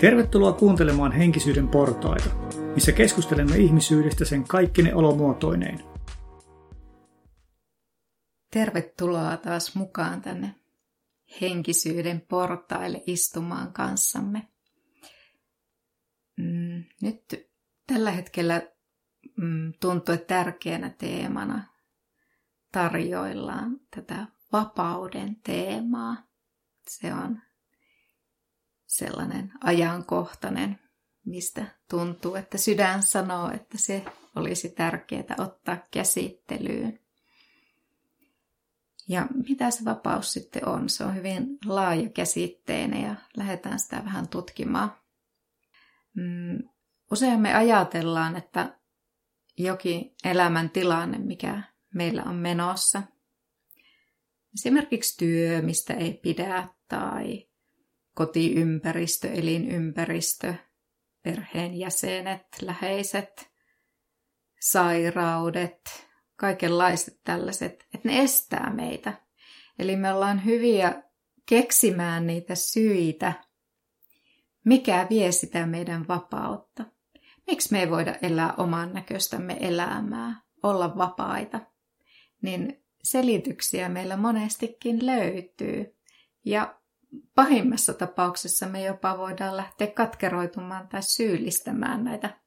Tervetuloa kuuntelemaan Henkisyyden portaita, missä keskustelemme ihmisyydestä sen kaikkine olomuotoineen. Tervetuloa taas mukaan tänne Henkisyyden portaille istumaan kanssamme. Mm, nyt tällä hetkellä mm, tuntuu, tärkeänä teemana tarjoillaan tätä vapauden teemaa. Se on sellainen ajankohtainen, mistä tuntuu, että sydän sanoo, että se olisi tärkeää ottaa käsittelyyn. Ja mitä se vapaus sitten on? Se on hyvin laaja käsitteinen ja lähdetään sitä vähän tutkimaan. Mm, usein me ajatellaan, että jokin elämäntilanne, mikä meillä on menossa, esimerkiksi työ, mistä ei pidä, tai kotiympäristö, elinympäristö, perheenjäsenet, läheiset, sairaudet, kaikenlaiset tällaiset, että ne estää meitä. Eli me ollaan hyviä keksimään niitä syitä, mikä vie sitä meidän vapautta. Miksi me ei voida elää oman näköistämme elämää, olla vapaita? Niin selityksiä meillä monestikin löytyy. Ja pahimmassa tapauksessa me jopa voidaan lähteä katkeroitumaan tai syyllistämään näitä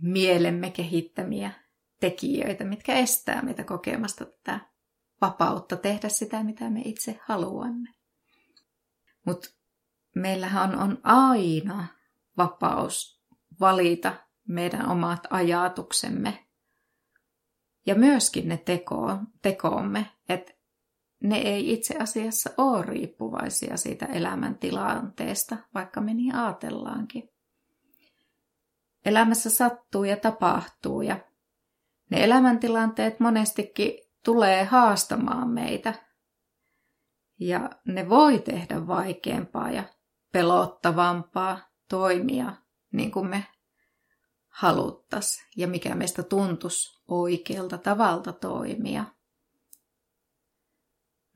mielemme kehittämiä tekijöitä, mitkä estää meitä kokemasta tätä vapautta tehdä sitä, mitä me itse haluamme. Mutta meillähän on, aina vapaus valita meidän omat ajatuksemme ja myöskin ne teko, tekoomme, että ne ei itse asiassa ole riippuvaisia siitä elämäntilanteesta, vaikka me niin ajatellaankin. Elämässä sattuu ja tapahtuu ja ne elämäntilanteet monestikin tulee haastamaan meitä. Ja ne voi tehdä vaikeampaa ja pelottavampaa toimia niin kuin me haluttas ja mikä meistä tuntuisi oikealta tavalta toimia.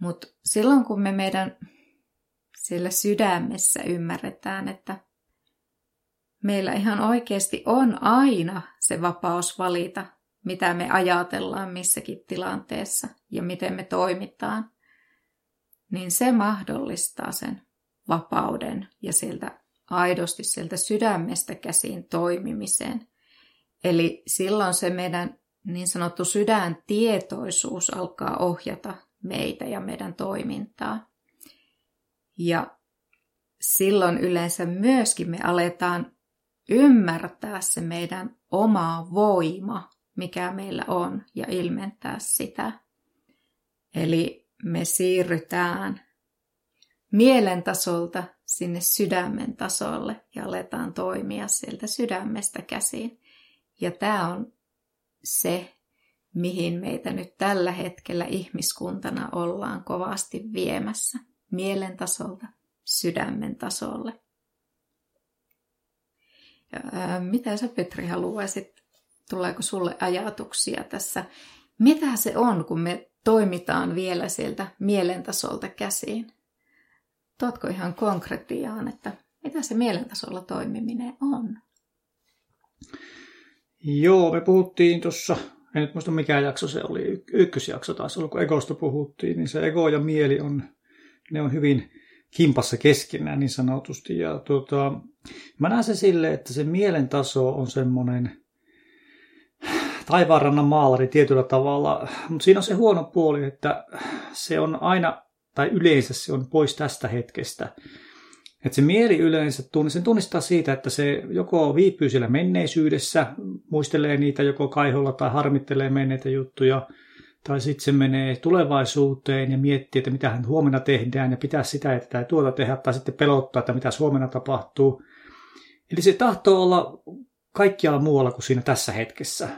Mutta silloin kun me meidän siellä sydämessä ymmärretään, että meillä ihan oikeasti on aina se vapaus valita, mitä me ajatellaan missäkin tilanteessa ja miten me toimitaan, niin se mahdollistaa sen vapauden ja sieltä aidosti sieltä sydämestä käsin toimimiseen. Eli silloin se meidän niin sanottu sydäntietoisuus alkaa ohjata meitä ja meidän toimintaa. Ja silloin yleensä myöskin me aletaan ymmärtää se meidän oma voima, mikä meillä on, ja ilmentää sitä. Eli me siirrytään mielen tasolta sinne sydämen tasolle ja aletaan toimia sieltä sydämestä käsiin. Ja tämä on se, mihin meitä nyt tällä hetkellä ihmiskuntana ollaan kovasti viemässä mielen tasolta sydämen tasolle. Ää, mitä sä Petri haluaisit, tuleeko sulle ajatuksia tässä? Mitä se on, kun me toimitaan vielä sieltä mielen tasolta käsiin? Tuotko ihan konkretiaan, että mitä se mielentasolla toimiminen on? Joo, me puhuttiin tuossa en nyt muista mikä jakso se oli, ykkösjakso taas ollut, kun egosta puhuttiin, niin se ego ja mieli on, ne on hyvin kimpassa keskenään niin sanotusti. Ja tuota, mä näen se sille, että se mielen taso on semmoinen taivaanrannan maalari tietyllä tavalla, mutta siinä on se huono puoli, että se on aina, tai yleensä se on pois tästä hetkestä. Että se mieli yleensä sen tunnistaa siitä, että se joko viipyy siellä menneisyydessä, muistelee niitä joko kaiholla tai harmittelee menneitä juttuja, tai sitten se menee tulevaisuuteen ja miettii, että mitä hän huomenna tehdään ja pitää sitä että tai tuota tehdä, tai sitten pelottaa, että mitä huomenna tapahtuu. Eli se tahtoo olla kaikkialla muualla kuin siinä tässä hetkessä.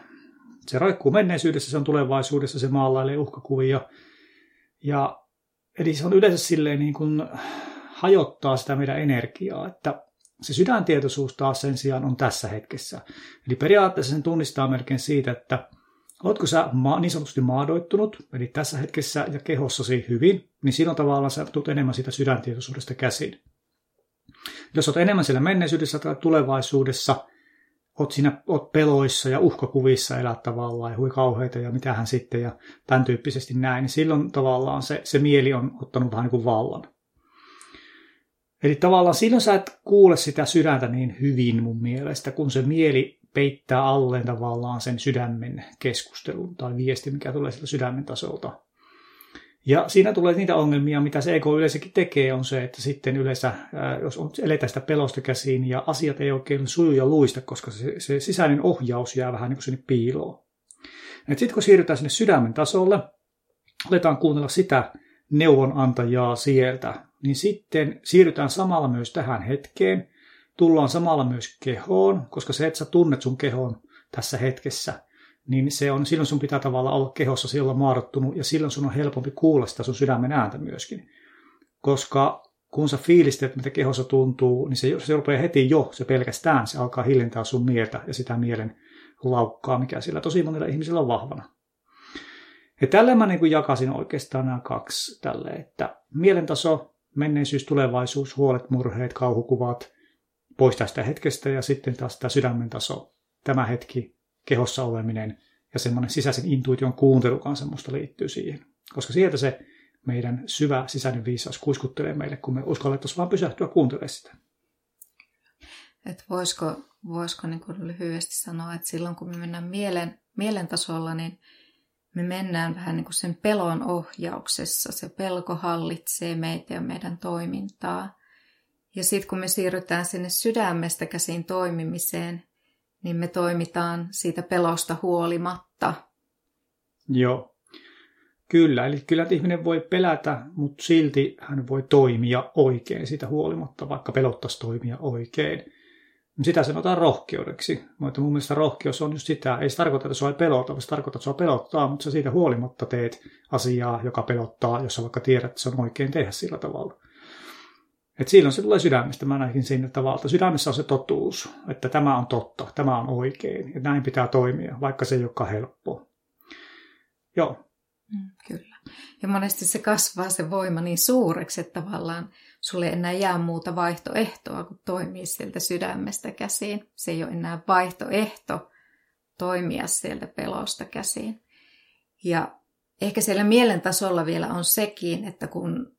Se roikkuu menneisyydessä, se on tulevaisuudessa, se maalailee uhkakuvia. Ja, eli se on yleensä silleen niin kuin hajottaa sitä meidän energiaa, että se sydäntietoisuus taas sen sijaan on tässä hetkessä. Eli periaatteessa sen tunnistaa melkein siitä, että oletko sä niin sanotusti maadoittunut, eli tässä hetkessä ja kehossasi hyvin, niin silloin tavallaan sä tulet enemmän siitä sydäntietoisuudesta käsin. Jos olet enemmän siellä menneisyydessä tai tulevaisuudessa, oot siinä oot peloissa ja uhkakuvissa elää tavallaan ja hui kauheita ja mitähän sitten ja tämän tyyppisesti näin, niin silloin tavallaan se, se mieli on ottanut vähän niin kuin vallan. Eli tavallaan silloin sä et kuule sitä sydäntä niin hyvin mun mielestä, kun se mieli peittää alleen tavallaan sen sydämen keskustelun tai viesti, mikä tulee sieltä sydämen tasolta. Ja siinä tulee niitä ongelmia, mitä se ego yleensäkin tekee, on se, että sitten yleensä, jos eletään sitä pelosta käsiin ja asiat ei oikein suju ja luista, koska se, se sisäinen ohjaus jää vähän niin kuin sinne piiloon. Sitten kun siirrytään sinne sydämen tasolle, aletaan kuunnella sitä neuvonantajaa sieltä, niin sitten siirrytään samalla myös tähän hetkeen, tullaan samalla myös kehoon, koska se, että sä tunnet sun kehon tässä hetkessä, niin se on, silloin sun pitää tavallaan olla kehossa silloin maadottunut ja silloin sun on helpompi kuulla sitä sun sydämen ääntä myöskin. Koska kun sä fiilistelet, mitä kehossa tuntuu, niin se, se rupeaa heti jo, se pelkästään, se alkaa hiljentää sun mieltä ja sitä mielen laukkaa, mikä sillä tosi monilla ihmisillä on vahvana. Ja tällä mä niin kuin jakasin oikeastaan nämä kaksi tälle, että mielentaso, menneisyys, tulevaisuus, huolet, murheet, kauhukuvat, pois tästä hetkestä ja sitten taas tämä sydämen taso, tämä hetki, kehossa oleminen ja semmoinen sisäisen intuition kuuntelu kanssa musta liittyy siihen. Koska sieltä se meidän syvä sisäinen viisaus kuiskuttelee meille, kun me uskallettaisiin vaan pysähtyä kuuntelemaan sitä. Et voisiko, voisiko niin lyhyesti sanoa, että silloin kun me mennään mielen, mielen tasolla, niin me mennään vähän niin kuin sen pelon ohjauksessa. Se pelko hallitsee meitä ja meidän toimintaa. Ja sitten kun me siirrytään sinne sydämestä käsin toimimiseen, niin me toimitaan siitä pelosta huolimatta. Joo, kyllä. Eli kyllä ihminen voi pelätä, mutta silti hän voi toimia oikein siitä huolimatta, vaikka pelottaisi toimia oikein. Sitä sanotaan rohkeudeksi. Mutta mun mielestä rohkeus on just sitä, ei se tarkoita, että sua ei pelota, vaan se tarkoittaa, että sua pelottaa, mutta sä siitä huolimatta teet asiaa, joka pelottaa, jos sä vaikka tiedät, että se on oikein tehdä sillä tavalla. Et silloin se tulee sydämestä, mä näin sinne tavalla. Sydämessä on se totuus, että tämä on totta, tämä on oikein, ja näin pitää toimia, vaikka se ei olekaan helppoa. Joo. Mm, kyllä. Ja monesti se kasvaa se voima niin suureksi, että tavallaan sulle enää jää muuta vaihtoehtoa kuin toimia sieltä sydämestä käsiin. Se ei ole enää vaihtoehto toimia sieltä pelosta käsiin. Ja ehkä siellä mielen tasolla vielä on sekin, että kun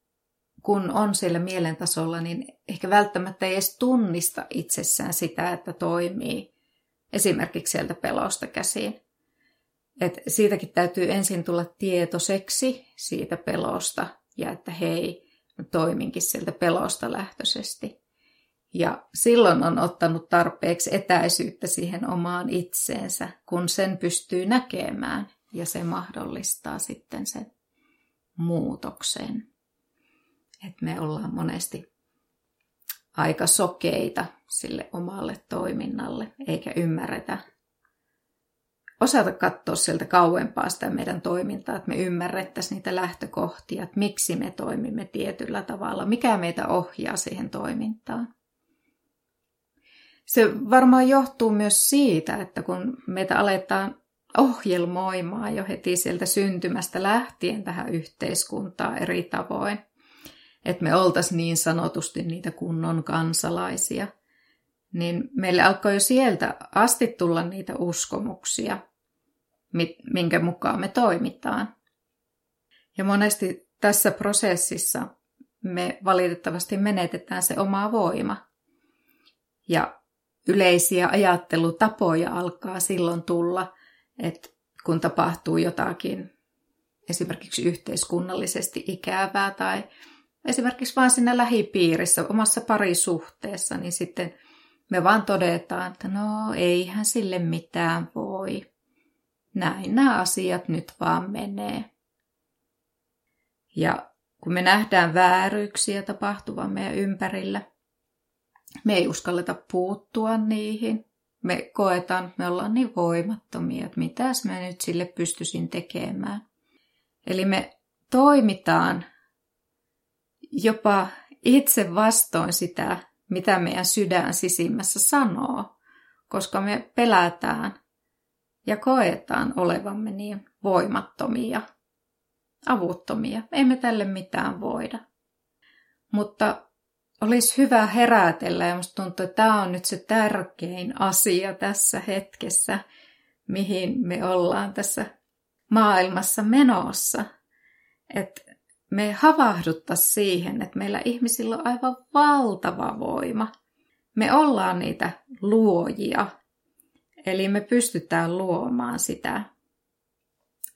kun on siellä mielen tasolla, niin ehkä välttämättä ei edes tunnista itsessään sitä, että toimii esimerkiksi sieltä pelosta käsiin. Et siitäkin täytyy ensin tulla tietoiseksi siitä pelosta ja että hei, toiminkin sieltä pelosta lähtöisesti. Ja silloin on ottanut tarpeeksi etäisyyttä siihen omaan itseensä, kun sen pystyy näkemään ja se mahdollistaa sitten sen muutoksen että me ollaan monesti aika sokeita sille omalle toiminnalle, eikä ymmärretä osata katsoa sieltä kauempaa sitä meidän toimintaa, että me ymmärrettäisiin niitä lähtökohtia, että miksi me toimimme tietyllä tavalla, mikä meitä ohjaa siihen toimintaan. Se varmaan johtuu myös siitä, että kun meitä aletaan ohjelmoimaan jo heti sieltä syntymästä lähtien tähän yhteiskuntaan eri tavoin, että me oltaisiin niin sanotusti niitä kunnon kansalaisia, niin meille alkoi jo sieltä asti tulla niitä uskomuksia, minkä mukaan me toimitaan. Ja monesti tässä prosessissa me valitettavasti menetetään se oma voima. Ja yleisiä ajattelutapoja alkaa silloin tulla, että kun tapahtuu jotakin esimerkiksi yhteiskunnallisesti ikävää tai esimerkiksi vain siinä lähipiirissä, omassa parisuhteessa, niin sitten me vaan todetaan, että no eihän sille mitään voi. Näin nämä asiat nyt vaan menee. Ja kun me nähdään vääryyksiä tapahtuvan meidän ympärillä, me ei uskalleta puuttua niihin. Me koetaan, me ollaan niin voimattomia, että mitäs mä nyt sille pystyisin tekemään. Eli me toimitaan jopa itse vastoin sitä, mitä meidän sydän sisimmässä sanoo, koska me pelätään ja koetaan olevamme niin voimattomia, avuttomia. Emme tälle mitään voida. Mutta olisi hyvä herätellä ja musta tuntuu, että tämä on nyt se tärkein asia tässä hetkessä, mihin me ollaan tässä maailmassa menossa. Että me havahduttaisiin siihen, että meillä ihmisillä on aivan valtava voima. Me ollaan niitä luojia, eli me pystytään luomaan sitä,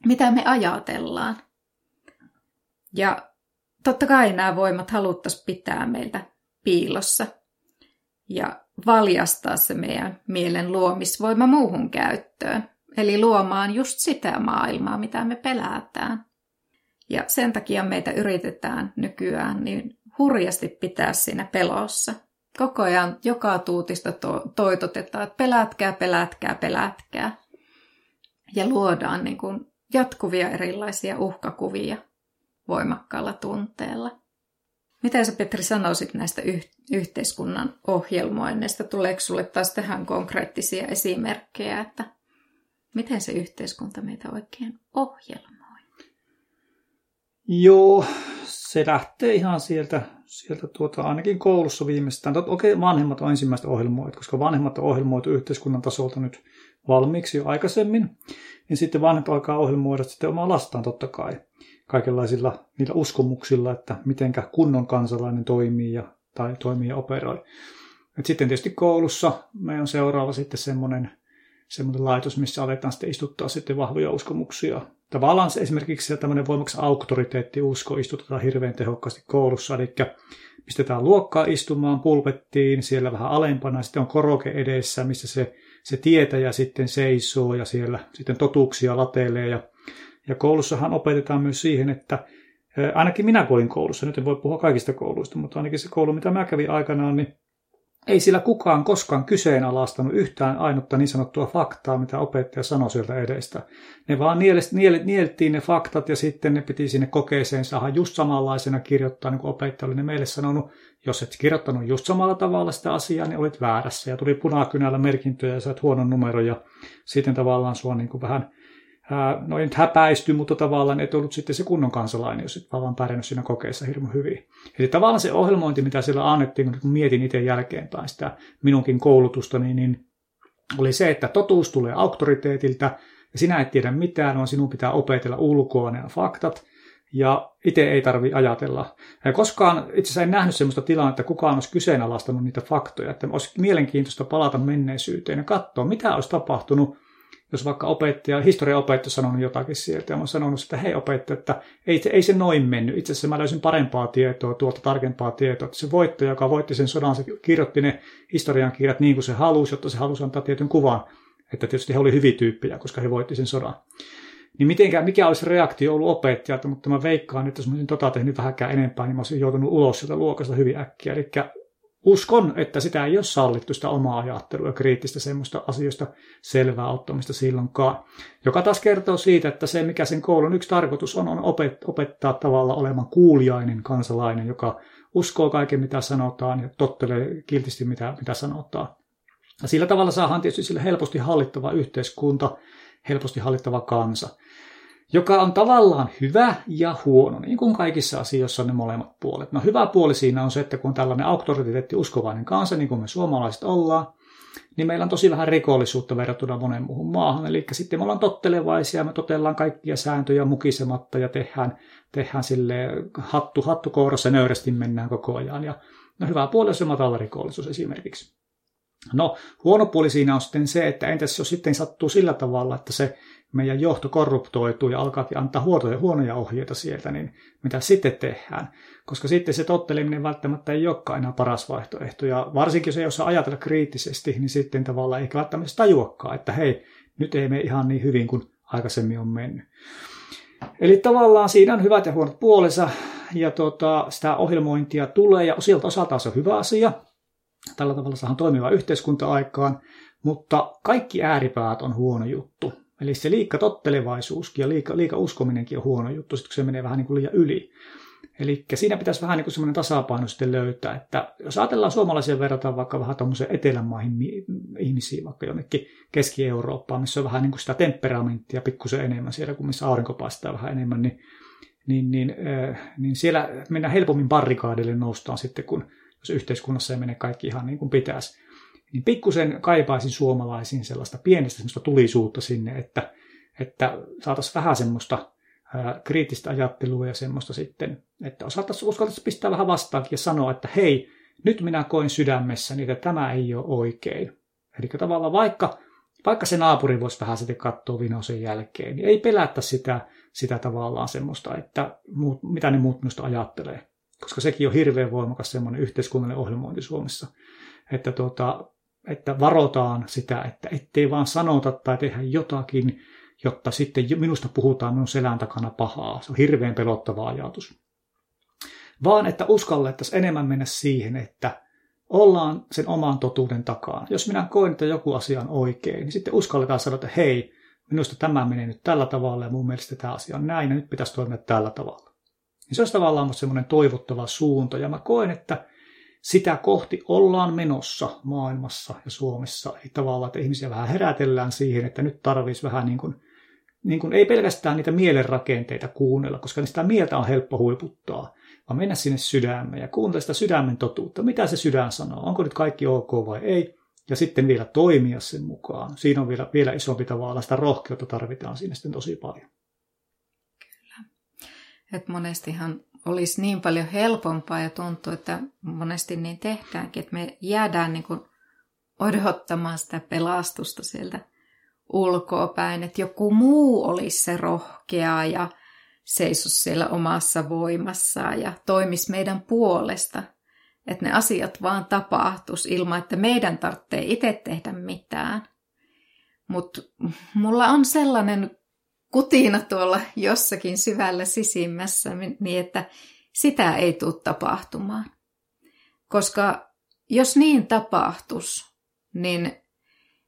mitä me ajatellaan. Ja totta kai nämä voimat haluttaisiin pitää meiltä piilossa ja valjastaa se meidän mielen luomisvoima muuhun käyttöön. Eli luomaan just sitä maailmaa, mitä me pelätään. Ja sen takia meitä yritetään nykyään niin hurjasti pitää siinä pelossa. Koko ajan joka tuutista to- toitotetaan, että pelätkää, pelätkää, pelätkää. Ja luodaan niin kuin jatkuvia erilaisia uhkakuvia voimakkaalla tunteella. Mitä sä Petri sanoisit näistä yh- yhteiskunnan ohjelmoinneista? Tuleeko sulle taas tähän konkreettisia esimerkkejä, että miten se yhteiskunta meitä oikein ohjelmoi? Joo, se lähtee ihan sieltä, sieltä tuota, ainakin koulussa viimeistään. Okei, okay, vanhemmat on ensimmäistä ohjelmoit, koska vanhemmat on ohjelmoitu yhteiskunnan tasolta nyt valmiiksi jo aikaisemmin. Niin sitten vanhemmat alkaa ohjelmoida sitten omaa lastaan totta kai kaikenlaisilla niillä uskomuksilla, että mitenkä kunnon kansalainen toimii ja, tai toimii ja operoi. Et sitten tietysti koulussa meillä on seuraava sitten semmoinen, semmoinen laitos, missä aletaan sitten istuttaa sitten vahvoja uskomuksia. Tavallaan se esimerkiksi se tämmöinen voimakas auktoriteettiusko istutetaan hirveän tehokkaasti koulussa, eli pistetään luokkaa istumaan pulpettiin, siellä vähän alempana, sitten on koroke edessä, missä se, se tietäjä sitten seisoo ja siellä sitten totuuksia latelee. Ja ja koulussahan opetetaan myös siihen, että ainakin minä koin koulussa, nyt en voi puhua kaikista kouluista, mutta ainakin se koulu, mitä mä kävin aikanaan, niin ei sillä kukaan koskaan kyseenalaistanut yhtään ainutta niin sanottua faktaa, mitä opettaja sanoi sieltä edestä. Ne vaan nieltiin ne faktat ja sitten ne piti sinne kokeeseen saada just samanlaisena kirjoittaa, niin kuin opettaja oli ne meille sanonut. Jos et kirjoittanut just samalla tavalla sitä asiaa, niin olit väärässä ja tuli punakynällä merkintöjä ja sait huonon numero ja sitten tavallaan sua niin kuin vähän no ei nyt häpäisty, mutta tavallaan et ollut sitten se kunnon kansalainen, jos et vaan pärjännyt siinä kokeessa hirveän hyvin. Eli tavallaan se ohjelmointi, mitä siellä annettiin, kun mietin itse jälkeenpäin sitä minunkin koulutusta, niin, niin oli se, että totuus tulee auktoriteetilta, ja sinä et tiedä mitään, vaan sinun pitää opetella ulkoa ne faktat, ja itse ei tarvi ajatella. Ja koskaan itse asiassa en nähnyt sellaista tilannetta, että kukaan olisi kyseenalaistanut niitä faktoja, että olisi mielenkiintoista palata menneisyyteen ja katsoa, mitä olisi tapahtunut, jos vaikka opettaja, historiaopettaja sanonut jotakin sieltä, ja mä sanonut, että hei opettaja, että ei, ei se noin mennyt. Itse asiassa mä löysin parempaa tietoa, tuolta tarkempaa tietoa. Että se voittaja, joka voitti sen sodan, se kirjoitti ne historian kirjat niin kuin se halusi, jotta se halusi antaa tietyn kuvan. Että tietysti he oli hyviä tyyppejä, koska he voitti sen sodan. Niin mitenkään, mikä olisi reaktio ollut opettajalta, mutta mä veikkaan, että jos mä olisin tota tehnyt vähänkään enempää, niin mä olisin joutunut ulos sieltä luokasta hyvin äkkiä. Eli uskon, että sitä ei ole sallittu sitä omaa ajattelua ja kriittistä semmoista asioista selvää ottamista silloinkaan. Joka taas kertoo siitä, että se mikä sen koulun yksi tarkoitus on, on opettaa tavalla olemaan kuuliainen kansalainen, joka uskoo kaiken mitä sanotaan ja tottelee kiltisti mitä, mitä sanotaan. Ja sillä tavalla saadaan tietysti sille helposti hallittava yhteiskunta, helposti hallittava kansa joka on tavallaan hyvä ja huono, niin kuin kaikissa asioissa ne molemmat puolet. No hyvä puoli siinä on se, että kun on tällainen auktoriteetti uskovainen kansa, niin kuin me suomalaiset ollaan, niin meillä on tosi vähän rikollisuutta verrattuna monen muuhun maahan. Eli sitten me ollaan tottelevaisia, me totellaan kaikkia sääntöjä mukisematta ja tehdään, tehdään sille hattu, hattu kourassa nöyrästi mennään koko ajan. Ja no hyvä puoli on se matala rikollisuus esimerkiksi. No huono puoli siinä on sitten se, että entäs jos sitten sattuu sillä tavalla, että se meidän johto korruptoituu ja alkaa antaa huonoja, huonoja ohjeita sieltä, niin mitä sitten tehdään? Koska sitten se totteleminen välttämättä ei olekaan enää paras vaihtoehto. Ja varsinkin jos ei osaa ajatella kriittisesti, niin sitten tavallaan eikä välttämättä tajuakaan, että hei, nyt ei mene ihan niin hyvin kuin aikaisemmin on mennyt. Eli tavallaan siinä on hyvät ja huonot puolensa, ja tota, sitä ohjelmointia tulee, ja sieltä osaltaan se on hyvä asia. Tällä tavalla saadaan toimiva yhteiskunta aikaan, mutta kaikki ääripäät on huono juttu. Eli se liikka tottelevaisuuskin ja liika, liika uskominenkin on huono juttu, sit kun se menee vähän niin kuin liian yli. Eli siinä pitäisi vähän niin kuin semmoinen tasapaino sitten löytää, että jos ajatellaan suomalaisia verrataan vaikka vähän tuommoisen etelämaihin ihmisiin, vaikka jonnekin Keski-Eurooppaan, missä on vähän niin kuin sitä temperamenttia pikkusen enemmän siellä, kun missä aurinko paistaa vähän enemmän, niin, niin, niin, äh, niin siellä mennään helpommin barrikaadille noustaan sitten, kun jos yhteiskunnassa ei mene kaikki ihan niin kuin pitäisi. Niin pikkusen kaipaisin suomalaisiin sellaista pienestä semmoista tulisuutta sinne, että, että saataisiin vähän semmoista kriittistä ajattelua ja semmoista sitten, että osattaisiin uskaltaisiin pistää vähän vastaankin ja sanoa, että hei, nyt minä koin sydämessäni, että tämä ei ole oikein. Eli tavallaan vaikka, vaikka se naapuri voisi vähän sitten katsoa vinosen jälkeen, niin ei pelättä sitä, sitä tavallaan semmoista, että muut, mitä ne muut minusta ajattelee. Koska sekin on hirveän voimakas semmoinen yhteiskunnallinen ohjelmointi Suomessa. Että, tuota, että varotaan sitä, että ettei vaan sanota tai tehdä jotakin, jotta sitten minusta puhutaan minun selän takana pahaa. Se on hirveän pelottava ajatus. Vaan että uskallettaisiin enemmän mennä siihen, että ollaan sen oman totuuden takana. Jos minä koen, että joku asia on oikein, niin sitten uskalletaan sanoa, että hei, minusta tämä menee nyt tällä tavalla ja mun mielestä tämä asia on näin ja nyt pitäisi toimia tällä tavalla. Niin se olisi tavallaan semmoinen toivottava suunta ja mä koen, että sitä kohti ollaan menossa maailmassa ja Suomessa. Eli tavallaan, että ihmisiä vähän herätellään siihen, että nyt tarvitsisi vähän niin kuin, niin kuin ei pelkästään niitä mielenrakenteita kuunnella, koska sitä mieltä on helppo huiputtaa, vaan mennä sinne sydämeen ja kuuntella sitä sydämen totuutta. Mitä se sydän sanoo? Onko nyt kaikki ok vai ei? Ja sitten vielä toimia sen mukaan. Siinä on vielä, vielä isompi tavalla. Sitä rohkeutta tarvitaan siinä sitten tosi paljon. Kyllä. Et monestihan olisi niin paljon helpompaa ja tuntuu, että monesti niin tehdäänkin, että me jäädään niin kuin odottamaan sitä pelastusta sieltä ulkoa päin, että joku muu olisi se rohkea ja seisoisi siellä omassa voimassaan ja toimisi meidän puolesta. Että ne asiat vaan tapahtus ilman, että meidän tarvitsee itse tehdä mitään. Mutta mulla on sellainen kutina tuolla jossakin syvällä sisimmässä, niin että sitä ei tule tapahtumaan. Koska jos niin tapahtus, niin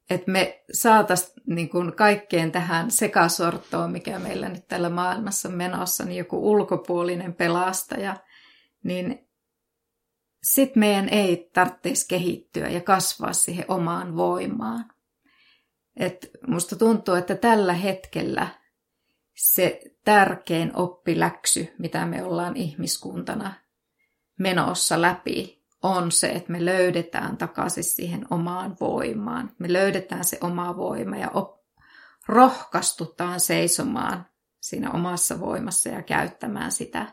että me saataisiin niin kaikkeen tähän sekasortoon, mikä meillä nyt tällä maailmassa on menossa, niin joku ulkopuolinen pelastaja, niin sitten meidän ei tarvitsisi kehittyä ja kasvaa siihen omaan voimaan. Et musta tuntuu, että tällä hetkellä se tärkein oppiläksy, mitä me ollaan ihmiskuntana menossa läpi, on se, että me löydetään takaisin siihen omaan voimaan. Me löydetään se oma voima ja op- rohkastutaan seisomaan siinä omassa voimassa ja käyttämään sitä.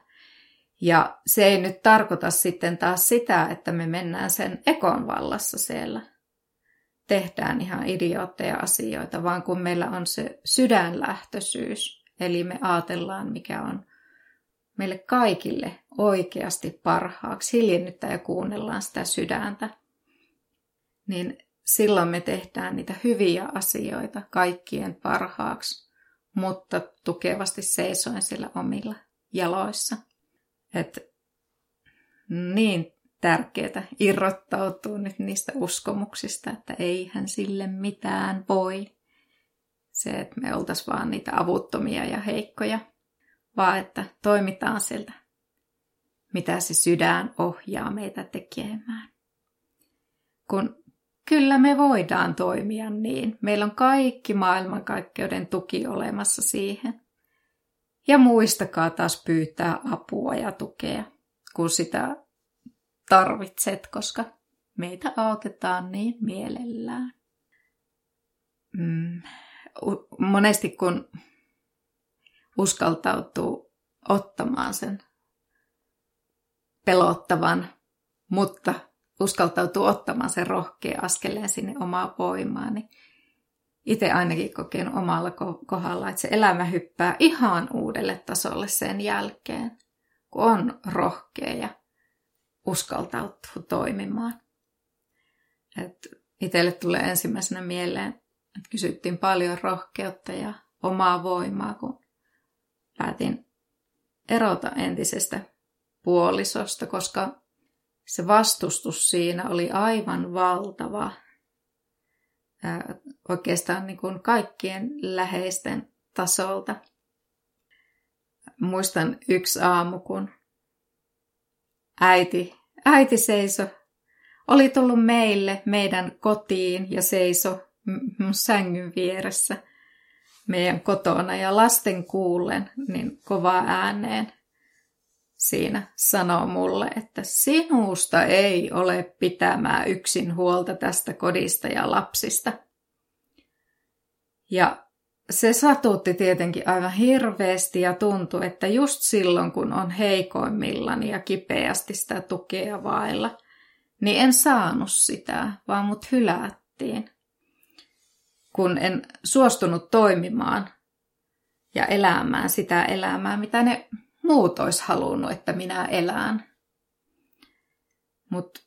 Ja se ei nyt tarkoita sitten taas sitä, että me mennään sen ekon vallassa siellä. Tehdään ihan idiootteja asioita, vaan kun meillä on se sydänlähtöisyys, eli me ajatellaan, mikä on meille kaikille oikeasti parhaaksi, hiljennyttää ja kuunnellaan sitä sydäntä, niin silloin me tehdään niitä hyviä asioita kaikkien parhaaksi, mutta tukevasti seisoen sillä omilla jaloissa. Et niin tärkeää irrottautua nyt niistä uskomuksista, että eihän sille mitään voi. Se, että me oltaisiin vaan niitä avuttomia ja heikkoja vaan että toimitaan siltä, mitä se sydän ohjaa meitä tekemään. Kun kyllä me voidaan toimia niin, meillä on kaikki maailmankaikkeuden tuki olemassa siihen. Ja muistakaa taas pyytää apua ja tukea, kun sitä tarvitset, koska meitä autetaan niin mielellään. Mm. Monesti kun uskaltautuu ottamaan sen pelottavan, mutta uskaltautuu ottamaan sen rohkea askeleen sinne omaa voimaan, niin itse ainakin kokenut omalla kohdalla, että se elämä hyppää ihan uudelle tasolle sen jälkeen, kun on rohkea ja uskaltautuu toimimaan. Et tulee ensimmäisenä mieleen, että kysyttiin paljon rohkeutta ja omaa voimaa, kun päätin erota entisestä puolisosta, koska se vastustus siinä oli aivan valtava. Ää, oikeastaan niin kuin kaikkien läheisten tasolta. Muistan yksi aamu, kun äiti, äiti seiso, oli tullut meille, meidän kotiin ja seiso sängyn vieressä – meidän kotona ja lasten kuullen niin kovaa ääneen siinä sanoo mulle, että sinusta ei ole pitämää yksin huolta tästä kodista ja lapsista. Ja se satutti tietenkin aivan hirveästi ja tuntui, että just silloin kun on heikoimmillani ja kipeästi sitä tukea vailla, niin en saanut sitä, vaan mut hylättiin. Kun en suostunut toimimaan ja elämään sitä elämää, mitä ne muut olisi halunnut, että minä elän. Mutta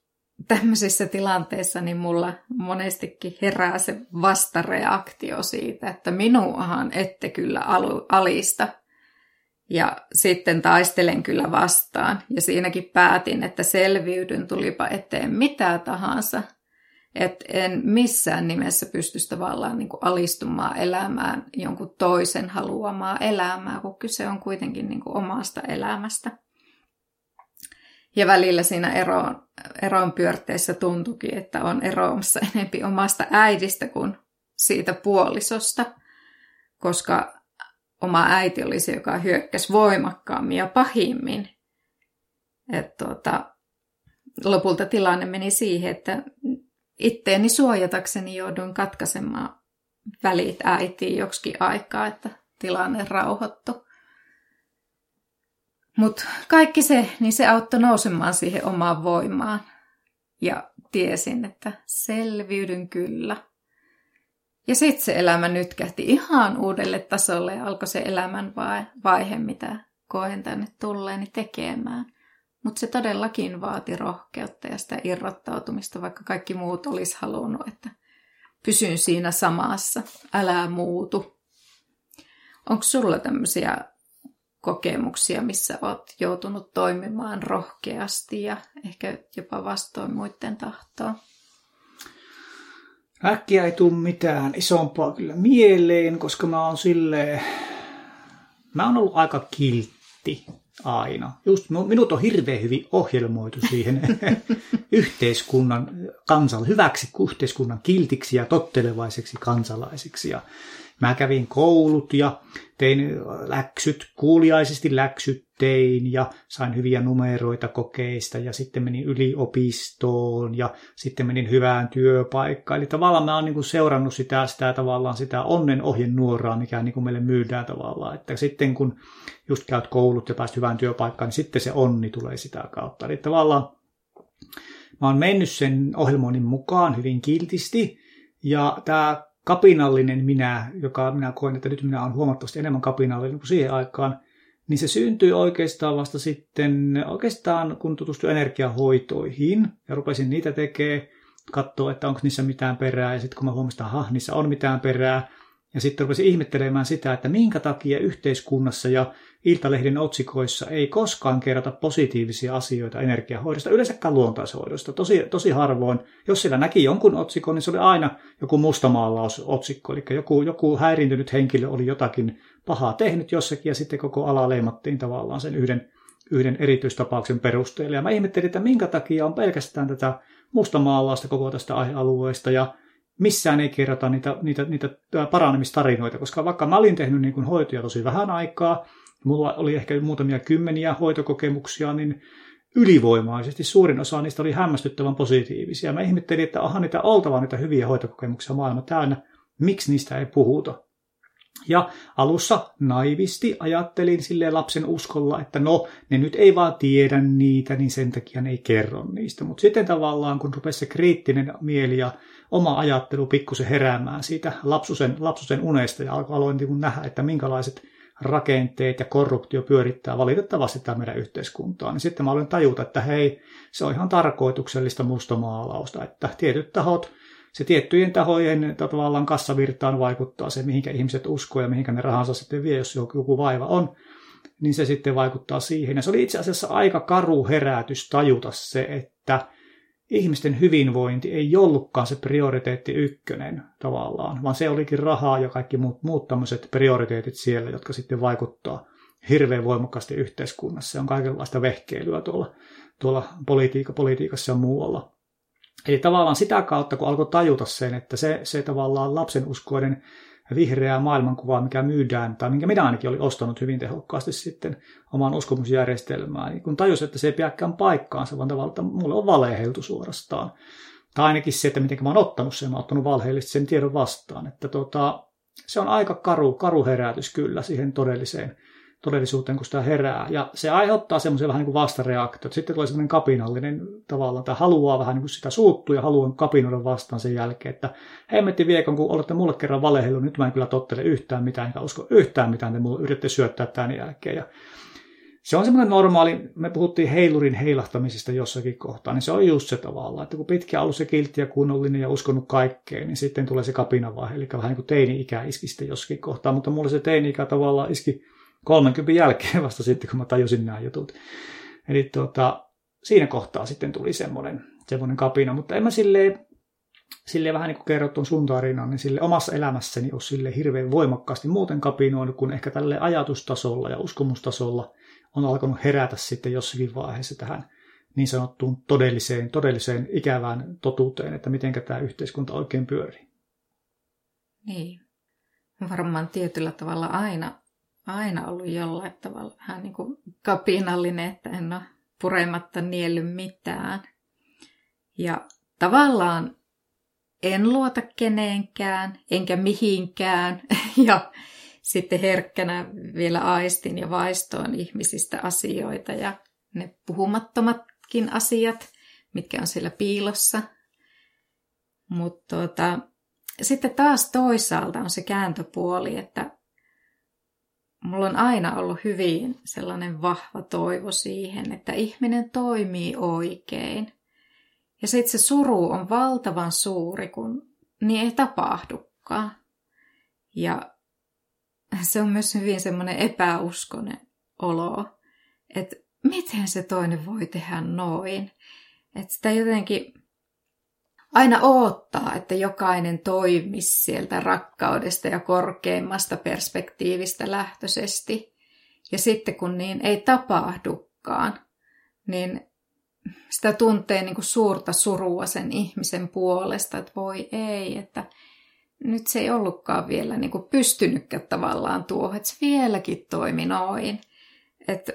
tämmöisissä tilanteissa niin mulla monestikin herää se vastareaktio siitä, että minuahan ette kyllä alista. Ja sitten taistelen kyllä vastaan. Ja siinäkin päätin, että selviydyn tulipa eteen mitä tahansa. Että en missään nimessä pysty tavallaan niin kuin alistumaan elämään jonkun toisen haluamaa elämää, kun kyse on kuitenkin niin kuin omasta elämästä. Ja välillä siinä eroon, eroon pyörteissä tuntukin, että on eroamassa enempi omasta äidistä kuin siitä puolisosta, koska oma äiti oli se, joka hyökkäsi voimakkaammin ja pahimmin. Et tuota, lopulta tilanne meni siihen, että itteeni suojatakseni jouduin katkaisemaan välit äitiin joksikin aikaa, että tilanne rauhoittui. Mutta kaikki se, niin se auttoi nousemaan siihen omaan voimaan. Ja tiesin, että selviydyn kyllä. Ja sitten se elämä nytkähti ihan uudelle tasolle ja alkoi se elämän vaihe, mitä koen tänne tulleeni tekemään. Mutta se todellakin vaati rohkeutta ja sitä irrottautumista, vaikka kaikki muut olisi halunnut, että pysyn siinä samassa, älä muutu. Onko sulla tämmöisiä kokemuksia, missä olet joutunut toimimaan rohkeasti ja ehkä jopa vastoin muiden tahtoa? Äkkiä ei tule mitään isompaa kyllä mieleen, koska mä oon silleen, mä oon ollut aika kiltti aina. Just minut on hirveän hyvin ohjelmoitu siihen yhteiskunnan kansal, hyväksi yhteiskunnan kiltiksi ja tottelevaiseksi kansalaisiksi. Ja Mä kävin koulut ja tein läksyt, kuuliaisesti läksyt tein ja sain hyviä numeroita kokeista ja sitten menin yliopistoon ja sitten menin hyvään työpaikkaan. Eli tavallaan mä oon niin seurannut sitä, sitä tavallaan sitä onnen ohjenuoraa, mikä niin meille myydään tavallaan. Että sitten kun just käyt koulut ja pääset hyvään työpaikkaan, niin sitten se onni tulee sitä kautta. Eli tavallaan mä oon mennyt sen ohjelmoinnin mukaan hyvin kiltisti ja tämä kapinallinen minä, joka minä koen, että nyt minä olen huomattavasti enemmän kapinallinen kuin siihen aikaan, niin se syntyi oikeastaan vasta sitten, oikeastaan kun tutustuin energiahoitoihin ja rupesin niitä tekemään, katsoa, että onko niissä mitään perää, ja sitten kun mä huomasin, että niissä on mitään perää, ja sitten rupesin ihmettelemään sitä, että minkä takia yhteiskunnassa ja Iltalehden otsikoissa ei koskaan kerrota positiivisia asioita energiahoidosta, yleensäkään luontaishoidosta. Tosi, tosi harvoin, jos siellä näki jonkun otsikon, niin se oli aina joku otsikko, eli joku, joku häirintynyt henkilö oli jotakin pahaa tehnyt jossakin, ja sitten koko ala leimattiin tavallaan sen yhden, yhden erityistapauksen perusteella. Ja mä ihmettelin, että minkä takia on pelkästään tätä mustamaalausta koko tästä aihealueesta, ja missään ei kerrota niitä, niitä, niitä paranemistarinoita, koska vaikka mä olin tehnyt niin hoitoja tosi vähän aikaa, mulla oli ehkä muutamia kymmeniä hoitokokemuksia, niin ylivoimaisesti suurin osa niistä oli hämmästyttävän positiivisia. Mä ihmettelin, että aha, niitä oltava niitä hyviä hoitokokemuksia maailma täynnä, miksi niistä ei puhuta. Ja alussa naivisti ajattelin sille lapsen uskolla, että no, ne nyt ei vaan tiedä niitä, niin sen takia ne ei kerro niistä. Mutta sitten tavallaan, kun rupesi se kriittinen mieli ja oma ajattelu pikkusen heräämään siitä lapsusen, lapsusen unesta ja aloin niin nähdä, että minkälaiset rakenteet ja korruptio pyörittää valitettavasti tämä meidän yhteiskuntaa, niin sitten mä olen tajuta, että hei, se on ihan tarkoituksellista mustamaalausta, että tietyt tahot, se tiettyjen tahojen tavallaan kassavirtaan vaikuttaa se, mihinkä ihmiset uskoo ja mihinkä ne rahansa sitten vie, jos joku vaiva on, niin se sitten vaikuttaa siihen. Ja se oli itse asiassa aika karu herätys tajuta se, että ihmisten hyvinvointi ei ollutkaan se prioriteetti ykkönen tavallaan, vaan se olikin rahaa ja kaikki muut, muut tämmöiset prioriteetit siellä, jotka sitten vaikuttaa hirveän voimakkaasti yhteiskunnassa. Se on kaikenlaista vehkeilyä tuolla, tuolla politiika, politiikassa ja muualla. Eli tavallaan sitä kautta, kun alkoi tajuta sen, että se, se tavallaan lapsen uskoinen vihreää maailmankuvaa, mikä myydään, tai minkä minä ainakin olin ostanut hyvin tehokkaasti sitten omaan uskomusjärjestelmään, niin kun tajus, että se ei pidäkään paikkaansa, vaan tavallaan, että mulle on valeheltu suorastaan. Tai ainakin se, että miten mä oon ottanut sen, mä oon ottanut valheellisesti sen tiedon vastaan. Että tota, se on aika karu, karu herätys kyllä siihen todelliseen todellisuuteen, kun sitä herää. Ja se aiheuttaa semmoisen vähän niin kuin vastareaktiot. Sitten tulee semmoinen kapinallinen tavalla, että haluaa vähän niin kuin sitä suuttua ja haluaa kapinoida vastaan sen jälkeen, että hemmetti viekon, kun olette mulle kerran valehellut, nyt mä en kyllä tottele yhtään mitään, enkä usko yhtään mitään, te mulle yritätte syöttää tämän jälkeen. Ja se on semmoinen normaali, me puhuttiin heilurin heilahtamisesta jossakin kohtaa, niin se on just se tavalla, että kun pitkä ollut se kiltti ja kunnollinen ja uskonut kaikkeen, niin sitten tulee se kapinavaihe, eli vähän niin kuin teini-ikä iski sitten jossakin kohtaa, mutta mulle se teini-ikä tavallaan iski 30 jälkeen vasta sitten, kun mä tajusin nämä jutut. Eli tuota, siinä kohtaa sitten tuli semmoinen, semmoinen kapina, mutta en mä silleen, silleen vähän niin kuin kerrot tuon sun tarinan, niin sille omassa elämässäni ole sille hirveän voimakkaasti muuten kapinoinut, kun ehkä tälle ajatustasolla ja uskomustasolla on alkanut herätä sitten jossakin vaiheessa tähän niin sanottuun todelliseen, todelliseen ikävään totuuteen, että miten tämä yhteiskunta oikein pyörii. Niin. Varmaan tietyllä tavalla aina aina ollut jollain tavalla vähän niin kuin kapinallinen, että en ole purematta nielly mitään. Ja tavallaan en luota keneenkään, enkä mihinkään. Ja sitten herkkänä vielä aistin ja vaistoon ihmisistä asioita ja ne puhumattomatkin asiat, mitkä on siellä piilossa. Mutta tuota, sitten taas toisaalta on se kääntöpuoli, että mulla on aina ollut hyvin sellainen vahva toivo siihen, että ihminen toimii oikein. Ja sitten se suru on valtavan suuri, kun niin ei tapahdukaan. Ja se on myös hyvin semmoinen epäuskonen olo, että miten se toinen voi tehdä noin. Että sitä jotenkin aina odottaa, että jokainen toimisi sieltä rakkaudesta ja korkeimmasta perspektiivistä lähtöisesti. Ja sitten kun niin ei tapahdukaan, niin sitä tuntee niin kuin suurta surua sen ihmisen puolesta, että voi ei, että nyt se ei ollutkaan vielä niin kuin pystynytkään tavallaan tuohon, että se vieläkin toimi noin. Että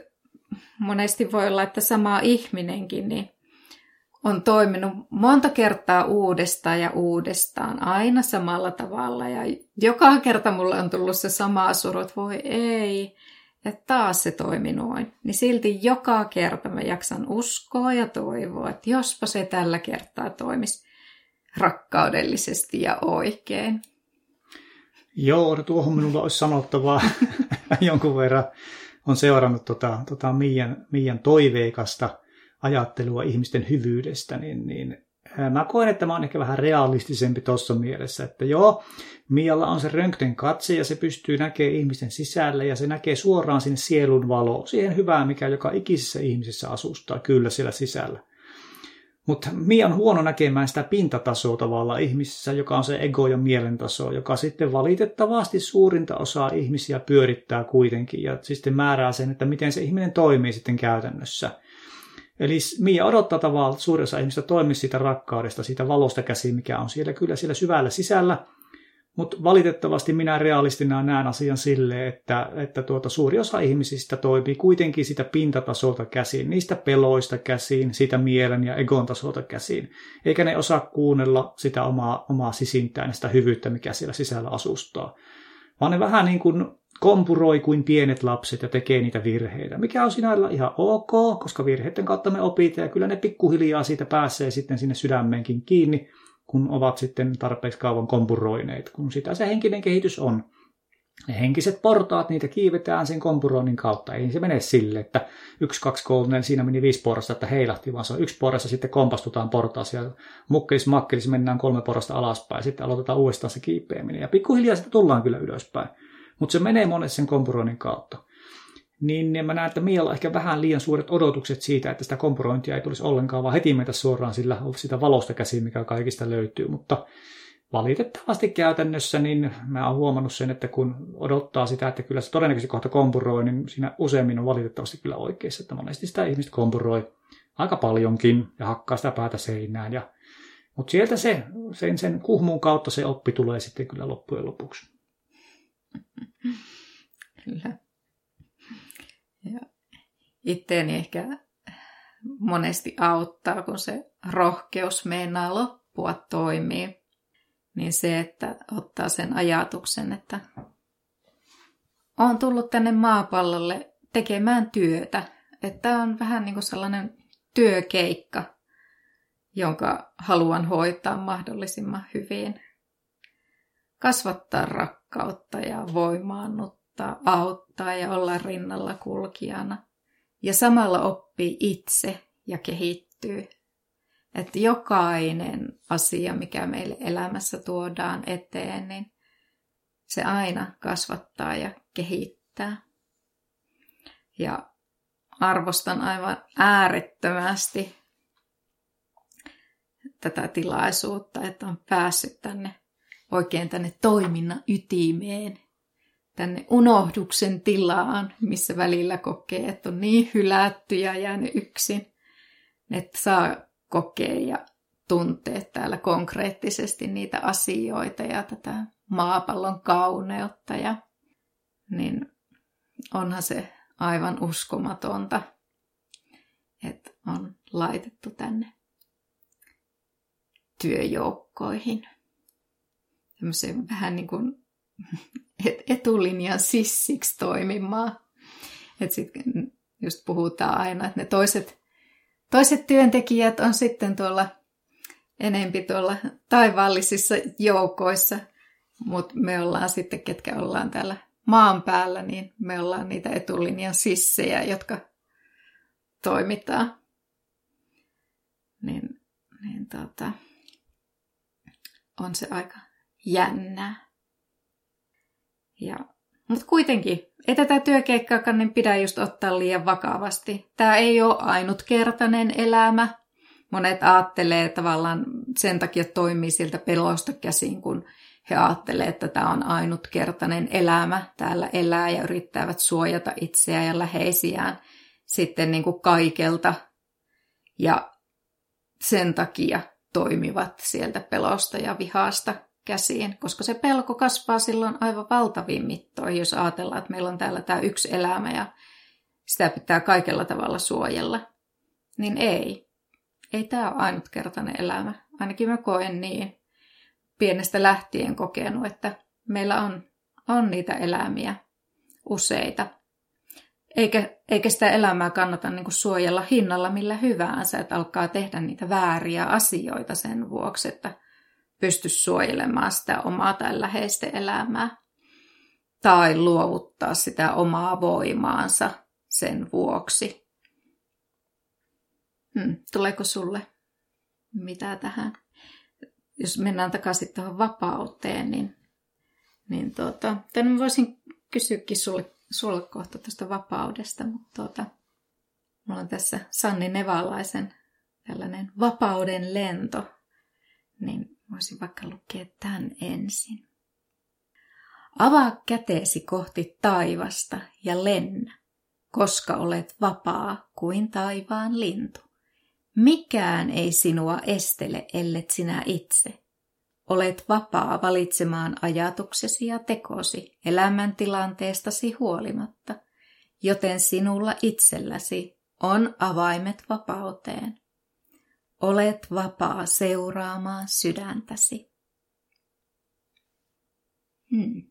monesti voi olla, että sama ihminenkin, niin on toiminut monta kertaa uudestaan ja uudestaan, aina samalla tavalla. Ja joka kerta mulle on tullut se sama suru, että voi ei, että taas se toimi noin. Niin silti joka kerta mä jaksan uskoa ja toivoa, että jospa se tällä kertaa toimisi rakkaudellisesti ja oikein. Joo, tuohon minulla olisi sanottavaa jonkun verran. On seurannut tota, tota Miian, Miian toiveikasta ajattelua ihmisten hyvyydestä, niin, niin mä koen, että mä oon ehkä vähän realistisempi tuossa mielessä, että joo, Mialla on se röntgen katse ja se pystyy näkemään ihmisten sisälle ja se näkee suoraan sinne sielun valoon, siihen hyvään, mikä joka ikisessä ihmisessä asustaa, kyllä siellä sisällä. Mutta Mia on huono näkemään sitä pintatasoa tavallaan ihmisissä, joka on se ego- ja mielentaso, joka sitten valitettavasti suurinta osaa ihmisiä pyörittää kuitenkin ja sitten määrää sen, että miten se ihminen toimii sitten käytännössä. Eli Mia odottaa tavallaan, että suurin osa ihmistä toimii siitä rakkaudesta, siitä valosta käsiin, mikä on siellä kyllä siellä syvällä sisällä. Mutta valitettavasti minä realistina näen asian silleen, että, että tuota, suuri osa ihmisistä toimii kuitenkin sitä pintatasolta käsiin, niistä peloista käsiin, siitä mielen ja egon tasolta käsiin. Eikä ne osaa kuunnella sitä omaa, omaa sisintään, sitä hyvyyttä, mikä siellä sisällä asustaa. Vaan ne vähän niin kuin kompuroi kuin pienet lapset ja tekee niitä virheitä, mikä on sinällä ihan ok, koska virheiden kautta me opitaan ja kyllä ne pikkuhiljaa siitä pääsee sitten sinne sydämeenkin kiinni, kun ovat sitten tarpeeksi kauan kompuroineet, kun sitä se henkinen kehitys on. Ne henkiset portaat, niitä kiivetään sen kompuroinnin kautta. Ei se mene sille, että yksi, kaksi, kolme, siinä meni viisi porrasta, että heilahti, vaan se on yksi porrasta, sitten kompastutaan portaas ja mukkelis makkelis mennään kolme porrasta alaspäin ja sitten aloitetaan uudestaan se kiipeäminen. Ja pikkuhiljaa sitten tullaan kyllä ylöspäin. Mutta se menee monesti sen kompuroinnin kautta. Niin mä näen, että Mialla ehkä vähän liian suuret odotukset siitä, että sitä kompurointia ei tulisi ollenkaan, vaan heti meitä suoraan sillä sitä valosta käsiin, mikä kaikista löytyy. Mutta valitettavasti käytännössä niin mä oon huomannut sen, että kun odottaa sitä, että kyllä se todennäköisesti kohta kompuroi, niin siinä useimmin on valitettavasti kyllä oikeassa, että monesti sitä ihmistä kompuroi aika paljonkin ja hakkaa sitä päätä seinään. Ja, mutta sieltä se, sen, sen kuhmuun kautta se oppi tulee sitten kyllä loppujen lopuksi. Kyllä. Ja itteeni ehkä monesti auttaa, kun se rohkeus meinaa loppua toimii, niin se, että ottaa sen ajatuksen, että on tullut tänne maapallolle tekemään työtä. Että on vähän niin kuin sellainen työkeikka, jonka haluan hoitaa mahdollisimman hyvin. Kasvattaa rakkautta ja voimaannuttaa, auttaa ja olla rinnalla kulkijana. Ja samalla oppii itse ja kehittyy. Että jokainen asia, mikä meille elämässä tuodaan eteen, niin se aina kasvattaa ja kehittää. Ja arvostan aivan äärettömästi tätä tilaisuutta, että on päässyt tänne oikein tänne toiminnan ytimeen, tänne unohduksen tilaan, missä välillä kokee, että on niin hylätty ja jäänyt yksin, että saa kokea ja tuntea täällä konkreettisesti niitä asioita ja tätä maapallon kauneutta. Ja, niin onhan se aivan uskomatonta, että on laitettu tänne työjoukkoihin. Tämmöisen vähän niin kuin etulinjan sissiksi toimimaan. Että sitten just puhutaan aina, että ne toiset, toiset työntekijät on sitten tuolla enempi tuolla taivaallisissa joukoissa, mutta me ollaan sitten, ketkä ollaan täällä maan päällä, niin me ollaan niitä etulinjan sissejä, jotka toimitaan. Niin, niin tota, on se aika jännää. Ja, mutta kuitenkin, ei tätä työkeikkaakaan niin pidä just ottaa liian vakavasti. Tämä ei ole ainutkertainen elämä. Monet ajattelee tavallaan sen takia toimii siltä pelosta käsin, kun he ajattelee, että tämä on ainutkertainen elämä. Täällä elää ja yrittävät suojata itseään ja läheisiään sitten niin kuin kaikelta. Ja sen takia toimivat sieltä pelosta ja vihaasta käsiin, koska se pelko kasvaa silloin aivan valtaviin mittoihin, jos ajatellaan, että meillä on täällä tämä yksi elämä ja sitä pitää kaikella tavalla suojella. Niin ei. Ei tämä ole ainutkertainen elämä. Ainakin mä koen niin. Pienestä lähtien kokenut, että meillä on, on niitä elämiä useita. Eikä, eikä sitä elämää kannata niin kuin suojella hinnalla millä hyvänsä, että alkaa tehdä niitä vääriä asioita sen vuoksi, että pysty suojelemaan sitä omaa tai läheistä elämää. Tai luovuttaa sitä omaa voimaansa sen vuoksi. Hmm, tuleeko sulle mitä tähän? Jos mennään takaisin tuohon vapauteen, niin, niin tuota, tämän voisin kysyäkin sulle, sulle kohta tuosta vapaudesta, mutta tuota, mulla on tässä Sanni Nevalaisen tällainen vapauden lento, niin Voisin vaikka lukea tämän ensin. Avaa käteesi kohti taivasta ja lennä, koska olet vapaa kuin taivaan lintu. Mikään ei sinua estele, ellet sinä itse. Olet vapaa valitsemaan ajatuksesi ja tekosi elämäntilanteestasi huolimatta, joten sinulla itselläsi on avaimet vapauteen. Olet vapaa seuraamaan sydäntäsi. Hmm.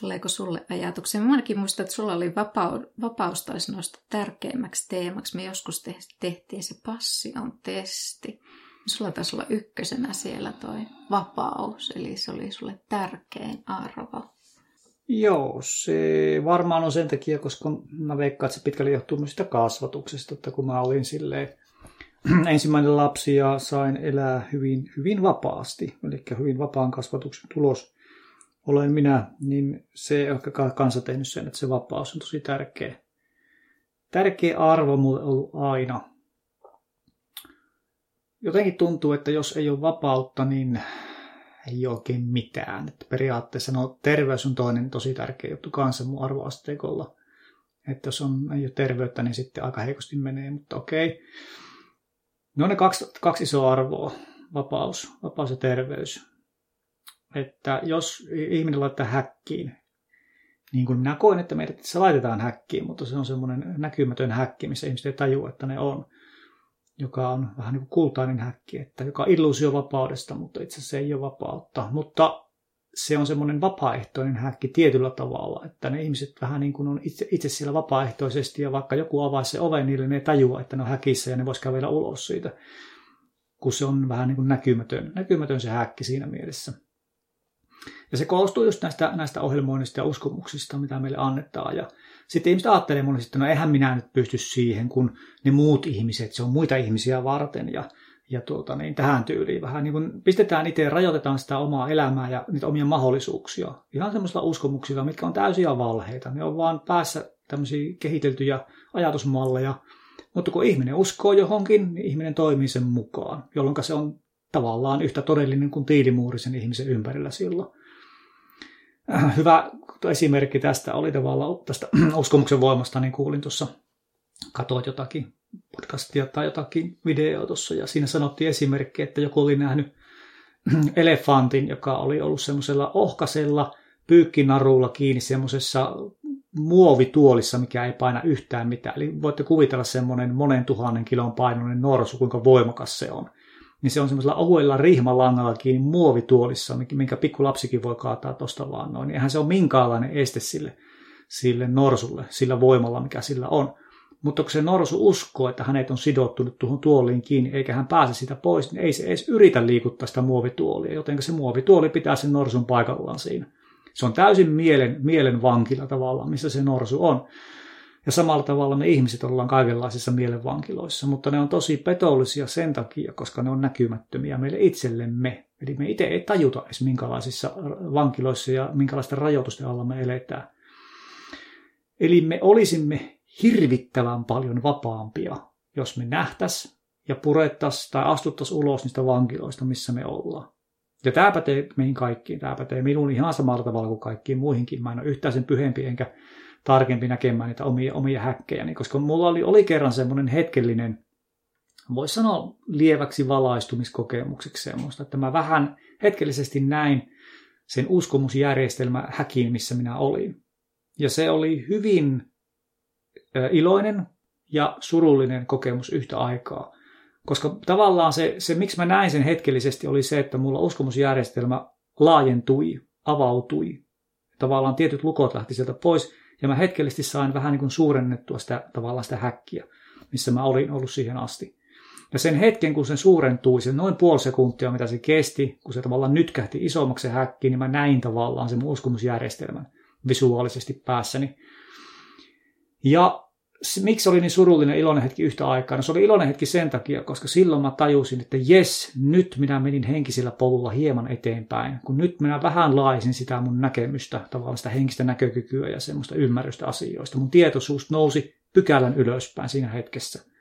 Tuleeko sulle ajatuksia? Mä ainakin muistan, että sulla oli vapau- vapaus taisi tärkeimmäksi teemaksi. Me joskus tehtiin se passion testi. Sulla taisi olla ykkösenä siellä toi vapaus, eli se oli sulle tärkein arvo. Joo, se varmaan on sen takia, koska mä veikkaan, että se pitkälle johtuu myös sitä kasvatuksesta, että kun mä olin silleen ensimmäinen lapsi ja sain elää hyvin, hyvin vapaasti, eli hyvin vapaan kasvatuksen tulos olen minä, niin se on kanssa tehnyt sen, että se vapaus on tosi tärkeä. Tärkeä arvo mulle ollut aina. Jotenkin tuntuu, että jos ei ole vapautta, niin ei oikein mitään. Että periaatteessa no, terveys on toinen tosi tärkeä juttu kanssa mun arvoasteikolla. Että jos on, ei ole terveyttä, niin sitten aika heikosti menee, mutta okei. Ne on ne kaksi, kaksi isoa arvoa, vapaus, vapaus ja terveys. Että jos ihminen laittaa häkkiin, niin kuin minä koen, että meidät se laitetaan häkkiin, mutta se on semmoinen näkymätön häkki, missä ihmiset ei tajua, että ne on, joka on vähän niin kuin kultainen häkki, että joka on illuusio vapaudesta, mutta itse asiassa se ei ole vapautta. Mutta se on semmoinen vapaaehtoinen häkki tietyllä tavalla, että ne ihmiset vähän niin kuin on itse, itse siellä vapaaehtoisesti ja vaikka joku avaa se oven, niille ne tajua, että ne on häkissä ja ne vois kävellä ulos siitä, kun se on vähän niin kuin näkymätön, näkymätön se häkki siinä mielessä. Ja se koostuu just näistä, näistä ohjelmoinnista ja uskomuksista, mitä meille annetaan. Ja sitten ihmiset ajattelee mulle että no eihän minä nyt pysty siihen, kun ne muut ihmiset, se on muita ihmisiä varten. Ja, ja tuota, niin tähän tyyliin vähän niin kuin pistetään itse, rajoitetaan sitä omaa elämää ja niitä omia mahdollisuuksia. Ihan semmoisilla uskomuksilla, mitkä on täysiä valheita. Ne on vaan päässä tämmöisiä kehiteltyjä ajatusmalleja. Mutta kun ihminen uskoo johonkin, niin ihminen toimii sen mukaan, jolloin se on tavallaan yhtä todellinen kuin tiilimuurisen ihmisen ympärillä silloin. Äh, hyvä esimerkki tästä oli tavallaan tästä uskomuksen voimasta, niin kuulin tuossa, katoit jotakin podcastia tai jotakin videoa tuossa, ja siinä sanottiin esimerkki, että joku oli nähnyt elefantin, joka oli ollut semmoisella ohkasella pyykkinarulla kiinni semmoisessa muovituolissa, mikä ei paina yhtään mitään. Eli voitte kuvitella semmoinen monen tuhannen kilon painoinen norsu, kuinka voimakas se on niin se on semmoisella ohuella rihmalangalla kiinni muovituolissa, minkä pikku lapsikin voi kaataa tosta vaan noin. Eihän se ole minkäänlainen este sille, sille norsulle, sillä voimalla, mikä sillä on. Mutta kun se norsu uskoo, että hänet on sidottunut tuohon tuoliin kiinni, eikä hän pääse sitä pois, niin ei se edes yritä liikuttaa sitä muovituolia, joten se muovituoli pitää sen norsun paikallaan siinä. Se on täysin mielen, mielen vankila tavallaan, missä se norsu on. Ja samalla tavalla me ihmiset ollaan kaikenlaisissa mielenvankiloissa, mutta ne on tosi petollisia sen takia, koska ne on näkymättömiä meille itsellemme. Eli me itse ei tajuta edes minkälaisissa vankiloissa ja minkälaisten rajoitusten alla me eletään. Eli me olisimme hirvittävän paljon vapaampia, jos me nähtäs ja purettaisiin tai astuttaisiin ulos niistä vankiloista, missä me ollaan. Ja tämä pätee meihin kaikkiin. Tämä pätee minun ihan samalla tavalla kuin kaikkiin muihinkin. Mä en ole yhtään sen pyhempi enkä tarkempi näkemään niitä omia, omia häkkejä, niin koska mulla oli, oli kerran semmoinen hetkellinen, voisi sanoa lieväksi valaistumiskokemukseksi semmoista, että mä vähän hetkellisesti näin sen uskomusjärjestelmä häkiin, missä minä olin. Ja se oli hyvin iloinen ja surullinen kokemus yhtä aikaa. Koska tavallaan se, se, miksi mä näin sen hetkellisesti, oli se, että mulla uskomusjärjestelmä laajentui, avautui. Tavallaan tietyt lukot lähti sieltä pois, ja mä hetkellisesti sain vähän niin kuin suurennettua sitä tavallaan sitä häkkiä, missä mä olin ollut siihen asti. Ja sen hetken, kun se suurentui, se noin puoli sekuntia, mitä se kesti, kun se tavallaan nytkähti isommaksi se häkki, niin mä näin tavallaan sen uskomusjärjestelmän visuaalisesti päässäni. Ja miksi oli niin surullinen iloinen hetki yhtä aikaa? No se oli iloinen hetki sen takia, koska silloin mä tajusin, että jes, nyt minä menin henkisellä polulla hieman eteenpäin. Kun nyt minä vähän laisin sitä mun näkemystä, tavallaan sitä henkistä näkökykyä ja semmoista ymmärrystä asioista. Mun tietoisuus nousi pykälän ylöspäin siinä hetkessä.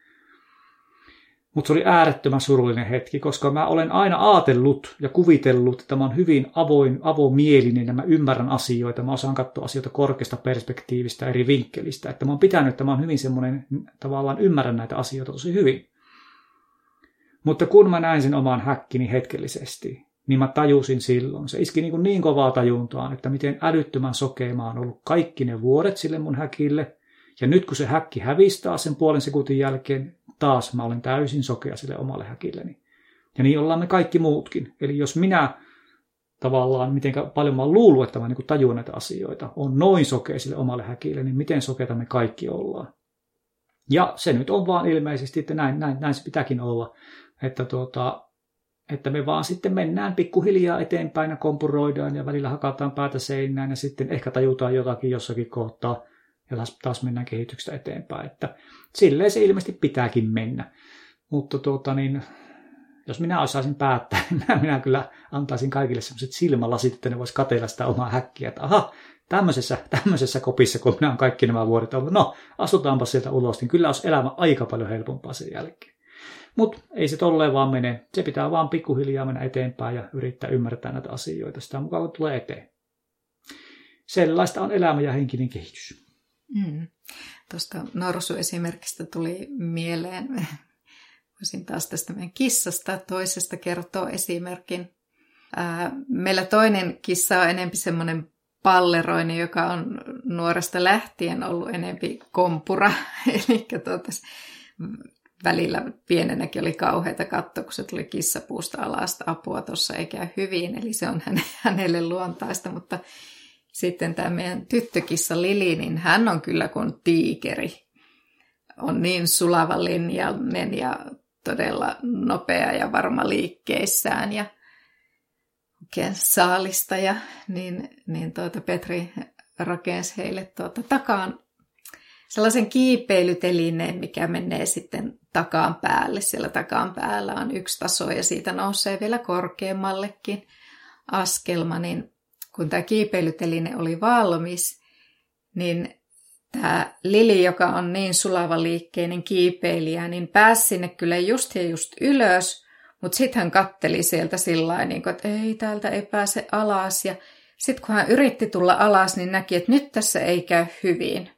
Mutta se oli äärettömän surullinen hetki, koska mä olen aina ajatellut ja kuvitellut, että mä oon hyvin avoin, avomielinen ja mä ymmärrän asioita. Mä osaan katsoa asioita korkeasta perspektiivistä, eri vinkkelistä. Että mä oon pitänyt, että mä oon hyvin semmoinen, tavallaan ymmärrän näitä asioita tosi hyvin. Mutta kun mä näin sen oman häkkini hetkellisesti, niin mä tajusin silloin. Se iski niin, kuin niin kovaa tajuntaan, että miten älyttömän sokea mä oon ollut kaikki ne vuodet sille mun häkille. Ja nyt kun se häkki hävistää sen puolen sekuntin jälkeen, taas mä olen täysin sokea sille omalle häkilleni. Ja niin ollaan me kaikki muutkin. Eli jos minä tavallaan, miten paljon mä oon luullut, että mä niin tajuan näitä asioita, on noin sokea sille omalle häkille, niin miten sokeita me kaikki ollaan. Ja se nyt on vaan ilmeisesti, että näin, näin, näin se pitääkin olla, että, tuota, että me vaan sitten mennään pikkuhiljaa eteenpäin ja kompuroidaan ja välillä hakataan päätä seinään ja sitten ehkä tajutaan jotakin jossakin kohtaa ja taas, taas mennään kehityksestä eteenpäin. Että silleen se ilmeisesti pitääkin mennä. Mutta tuota, niin, jos minä osaisin päättää, niin minä kyllä antaisin kaikille sellaiset silmälasit, että ne vois katella sitä omaa häkkiä, että aha, tämmöisessä, tämmöisessä kopissa, kun minä olen kaikki nämä vuodet ollut, no asutaanpa sieltä ulos, niin kyllä olisi elämä aika paljon helpompaa sen jälkeen. Mutta ei se tolleen vaan mene. Se pitää vaan pikkuhiljaa mennä eteenpäin ja yrittää ymmärtää näitä asioita sitä mukaan, kun tulee eteen. Sellaista on elämä ja henkinen kehitys. Mm. Tuosta norsu-esimerkistä tuli mieleen, voisin taas tästä meidän kissasta toisesta kertoa esimerkin. Meillä toinen kissa on enempi semmoinen Palleroinen, joka on nuoresta lähtien ollut enempi kompura. Eli tuota, välillä pienenäkin oli kauheita katsoa, kun se tuli kissapuusta alasta apua tuossa eikä hyvin. Eli se on hänelle luontaista, mutta sitten tämä meidän tyttökissa Lili, niin hän on kyllä kuin tiikeri. On niin sulava linjainen ja todella nopea ja varma liikkeissään ja oikein saalista. Ja niin, niin tuota Petri rakensi heille tuota takaan sellaisen kiipeilytelineen, mikä menee sitten takaan päälle. Siellä takaan päällä on yksi taso ja siitä nousee vielä korkeammallekin askelma, niin kun tämä kiipeilyteline oli valmis, niin tämä Lili, joka on niin sulava liikkeinen kiipeilijä, niin pääsi sinne kyllä just ja just ylös, mutta sitten hän katteli sieltä sillä niin että ei, täältä ei pääse alas. Ja sitten kun hän yritti tulla alas, niin näki, että nyt tässä ei käy hyvin.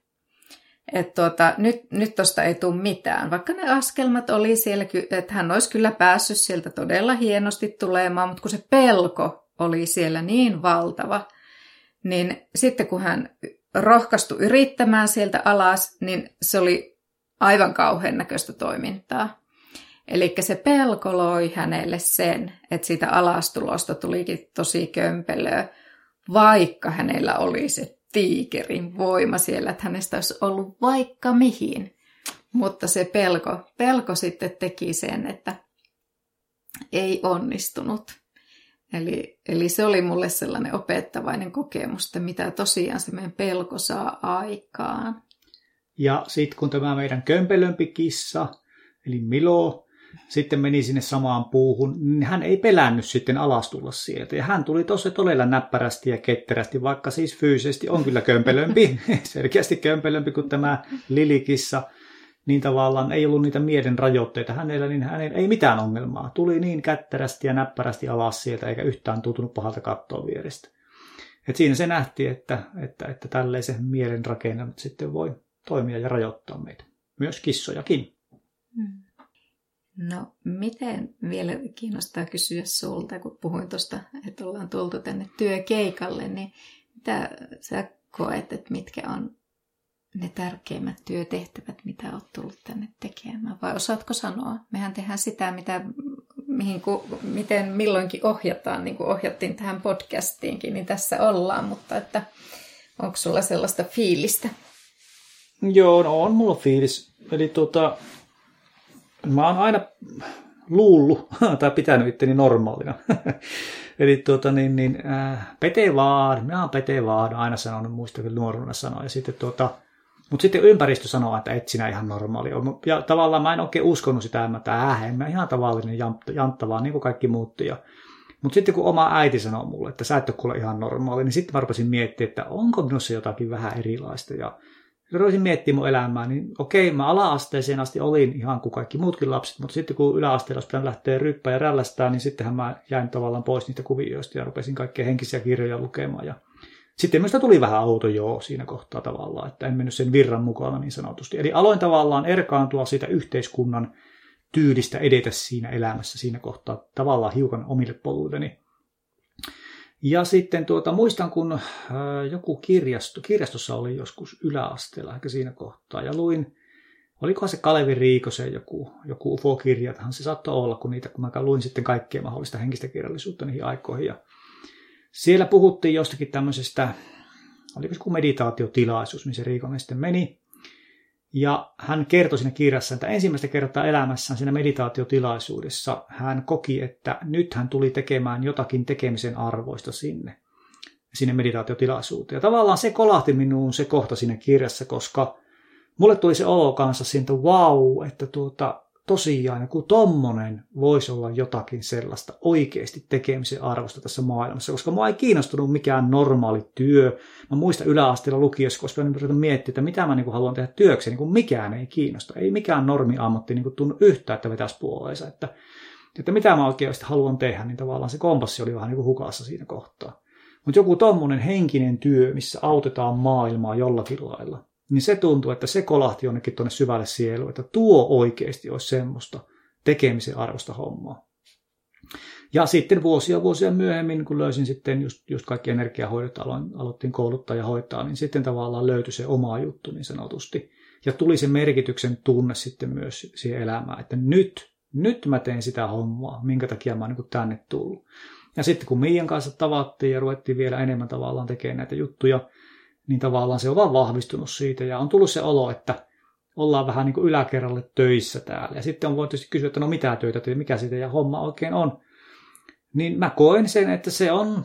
Että tuota, nyt, nyt tosta ei tule mitään. Vaikka ne askelmat oli siellä, että hän olisi kyllä päässyt sieltä todella hienosti tulemaan, mutta kun se pelko oli siellä niin valtava, niin sitten kun hän rohkaistui yrittämään sieltä alas, niin se oli aivan kauhean näköistä toimintaa. Eli se pelko loi hänelle sen, että siitä alastulosta tulikin tosi kömpelöä, vaikka hänellä oli se tiikerin voima siellä, että hänestä olisi ollut vaikka mihin. Mutta se pelko, pelko sitten teki sen, että ei onnistunut. Eli, eli se oli mulle sellainen opettavainen kokemus, että mitä tosiaan se meidän pelko saa aikaan. Ja sitten kun tämä meidän kömpelömpi kissa, eli Milo, sitten meni sinne samaan puuhun, niin hän ei pelännyt sitten alastulla sieltä. Ja hän tuli tosi todella näppärästi ja ketterästi, vaikka siis fyysisesti on kyllä kömpelömpi, selkeästi kömpelömpi kuin tämä lilikissa, niin tavallaan ei ollut niitä mielen rajoitteita hänellä, niin hänellä ei mitään ongelmaa. Tuli niin kätterästi ja näppärästi alas sieltä, eikä yhtään tuntunut pahalta kattoa vierestä. Et siinä se nähtiin, että, että, että tälleen se mielen rakenne sitten voi toimia ja rajoittaa meitä. Myös kissojakin. Hmm. No, miten vielä kiinnostaa kysyä sulta, kun puhuin tuosta, että ollaan tultu tänne työkeikalle, niin mitä sä koet, että mitkä on ne tärkeimmät työtehtävät, mitä olet tullut tänne tekemään? Vai osaatko sanoa? Mehän tehdään sitä, mitä, mihin, ku, miten milloinkin ohjataan, niin kuin ohjattiin tähän podcastiinkin, niin tässä ollaan, mutta että onko sulla sellaista fiilistä? Joo, no on mulla fiilis. Eli tuota, mä oon aina luullut tai pitänyt itteni normaalina. Eli tuota, niin, niin, äh, pete vaan, minä oon pete vaan, aina sanonut, muista kyllä nuoruudessa sanoa. Ja sitten tuota, mutta sitten ympäristö sanoo, että et sinä ihan normaali ole. Ja tavallaan mä en oikein uskonut sitä, että äh, en mä ihan tavallinen jantta, vaan niin kuin kaikki muutti. Mutta sitten kun oma äiti sanoo mulle, että sä et ole kuule ihan normaali, niin sitten mä rupesin miettimään, että onko minussa jotakin vähän erilaista. Ja rupesin miettimään mun elämää, niin okei, mä ala-asteeseen asti olin ihan kuin kaikki muutkin lapset, mutta sitten kun yläasteella olisi pitänyt lähteä ryppää ja rällästää, niin sittenhän mä jäin tavallaan pois niistä kuvioista ja rupesin kaikkia henkisiä kirjoja lukemaan. Ja sitten minusta tuli vähän auto joo siinä kohtaa tavallaan, että en mennyt sen virran mukana niin sanotusti. Eli aloin tavallaan erkaantua siitä yhteiskunnan tyylistä edetä siinä elämässä siinä kohtaa tavallaan hiukan omille poluilleni. Ja sitten tuota, muistan, kun äh, joku kirjasto, kirjastossa oli joskus yläasteella, ehkä siinä kohtaa, ja luin, olikohan se Kalevi Riikosen joku, joku UFO-kirjatahan se saattoi olla, kun niitä, kun mä luin sitten kaikkea mahdollista henkistä kirjallisuutta niihin aikoihin. Ja siellä puhuttiin jostakin tämmöisestä, oliko se kuin meditaatiotilaisuus, missä Riikonen sitten meni. Ja hän kertoi siinä kirjassa, että ensimmäistä kertaa elämässään siinä meditaatiotilaisuudessa hän koki, että nyt hän tuli tekemään jotakin tekemisen arvoista sinne, sinne meditaatiotilaisuuteen. Ja tavallaan se kolahti minuun se kohta siinä kirjassa, koska mulle tuli se olo kanssa siitä, wow, että tuota, tosiaan joku tommonen voisi olla jotakin sellaista oikeasti tekemisen arvosta tässä maailmassa, koska mua ei kiinnostunut mikään normaali työ. Mä muistan yläasteella lukiossa, koska mä yritän miettiä, että mitä mä niin kuin haluan tehdä työksi, niin kuin mikään ei kiinnosta. Ei mikään normiammatti niin kuin tunnu yhtään, että vetäisi puoleensa. Että, että mitä mä oikeasti haluan tehdä, niin tavallaan se kompassi oli vähän niin kuin hukassa siinä kohtaa. Mutta joku tommonen henkinen työ, missä autetaan maailmaa jollakin lailla, niin se tuntuu, että se kolahti jonnekin tuonne syvälle sieluun, että tuo oikeasti olisi semmoista tekemisen arvosta hommaa. Ja sitten vuosia vuosia myöhemmin, kun löysin sitten just, just kaikki energiahoidot, aloin, aloittiin kouluttaa ja hoitaa, niin sitten tavallaan löytyi se oma juttu niin sanotusti. Ja tuli se merkityksen tunne sitten myös siihen elämään, että nyt, nyt mä teen sitä hommaa, minkä takia mä oon niin tänne tullut. Ja sitten kun Miian kanssa tavattiin ja ruvettiin vielä enemmän tavallaan tekemään näitä juttuja, niin tavallaan se on vaan vahvistunut siitä ja on tullut se olo, että ollaan vähän niin kuin yläkerralle töissä täällä. Ja sitten on voitu kysyä, että no mitä töitä teet, mikä siitä ja homma oikein on. Niin mä koen sen, että se on,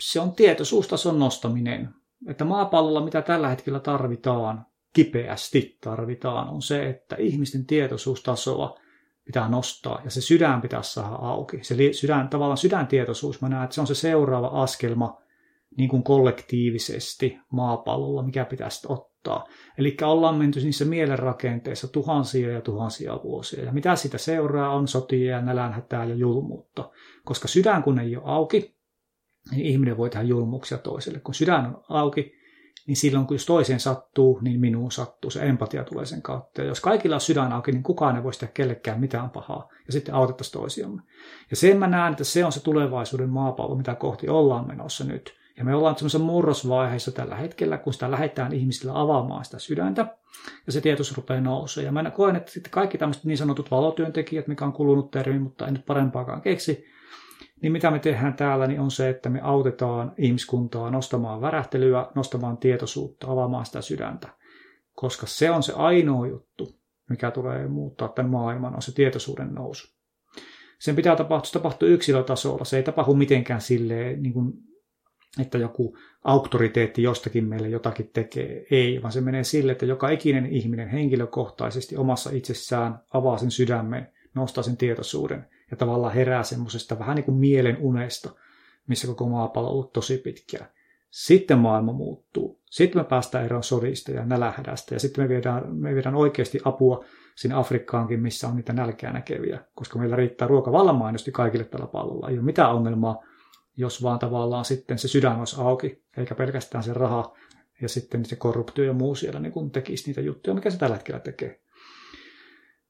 se on tietoisuustason nostaminen. Että maapallolla mitä tällä hetkellä tarvitaan, kipeästi tarvitaan, on se, että ihmisten tietoisuustasoa pitää nostaa ja se sydän pitää saada auki. Se sydän, tavallaan sydäntietoisuus, mä näen, että se on se seuraava askelma niin kuin kollektiivisesti maapallolla, mikä pitäisi ottaa. Eli ollaan menty niissä mielenrakenteissa tuhansia ja tuhansia vuosia. Ja mitä sitä seuraa on sotia ja nälänhätää ja julmuutta. Koska sydän kun ei ole auki, niin ihminen voi tehdä julmuuksia toiselle. Kun sydän on auki, niin silloin kun jos toiseen sattuu, niin minuun sattuu. Se empatia tulee sen kautta. Ja jos kaikilla on sydän auki, niin kukaan ei voisi tehdä kellekään mitään pahaa. Ja sitten autettaisiin toisiamme. Ja sen mä näen, että se on se tulevaisuuden maapallo, mitä kohti ollaan menossa nyt. Ja me ollaan semmoisessa murrosvaiheessa tällä hetkellä, kun sitä lähdetään ihmisillä avaamaan sitä sydäntä, ja se tietos rupeaa nousemaan. Ja mä koen, että sitten kaikki tämmöiset niin sanotut valotyöntekijät, mikä on kulunut termi, mutta en nyt parempaakaan keksi, niin mitä me tehdään täällä, niin on se, että me autetaan ihmiskuntaa nostamaan värähtelyä, nostamaan tietoisuutta, avaamaan sitä sydäntä. Koska se on se ainoa juttu, mikä tulee muuttaa tämän maailman, on se tietoisuuden nousu. Sen pitää tapahtua, se tapahtuu yksilötasolla. Se ei tapahdu mitenkään silleen, niin kuin, että joku auktoriteetti jostakin meille jotakin tekee. Ei, vaan se menee sille, että joka ikinen ihminen henkilökohtaisesti omassa itsessään avaa sen sydämen, nostaa sen tietoisuuden – ja tavallaan herää semmoisesta vähän niin kuin mielen unesta, missä koko maapallo on ollut tosi pitkään. Sitten maailma muuttuu. Sitten me päästään eroon sodista ja nälähädästä ja sitten me viedään, me viedään oikeasti apua sinne Afrikkaankin, missä on niitä nälkää näkeviä, koska meillä riittää ruoka vallan kaikille tällä pallolla. Ei ole mitään ongelmaa, jos vaan tavallaan sitten se sydän olisi auki, eikä pelkästään se raha ja sitten se korruptio ja muu siellä niin kun tekisi niitä juttuja, mikä se tällä hetkellä tekee.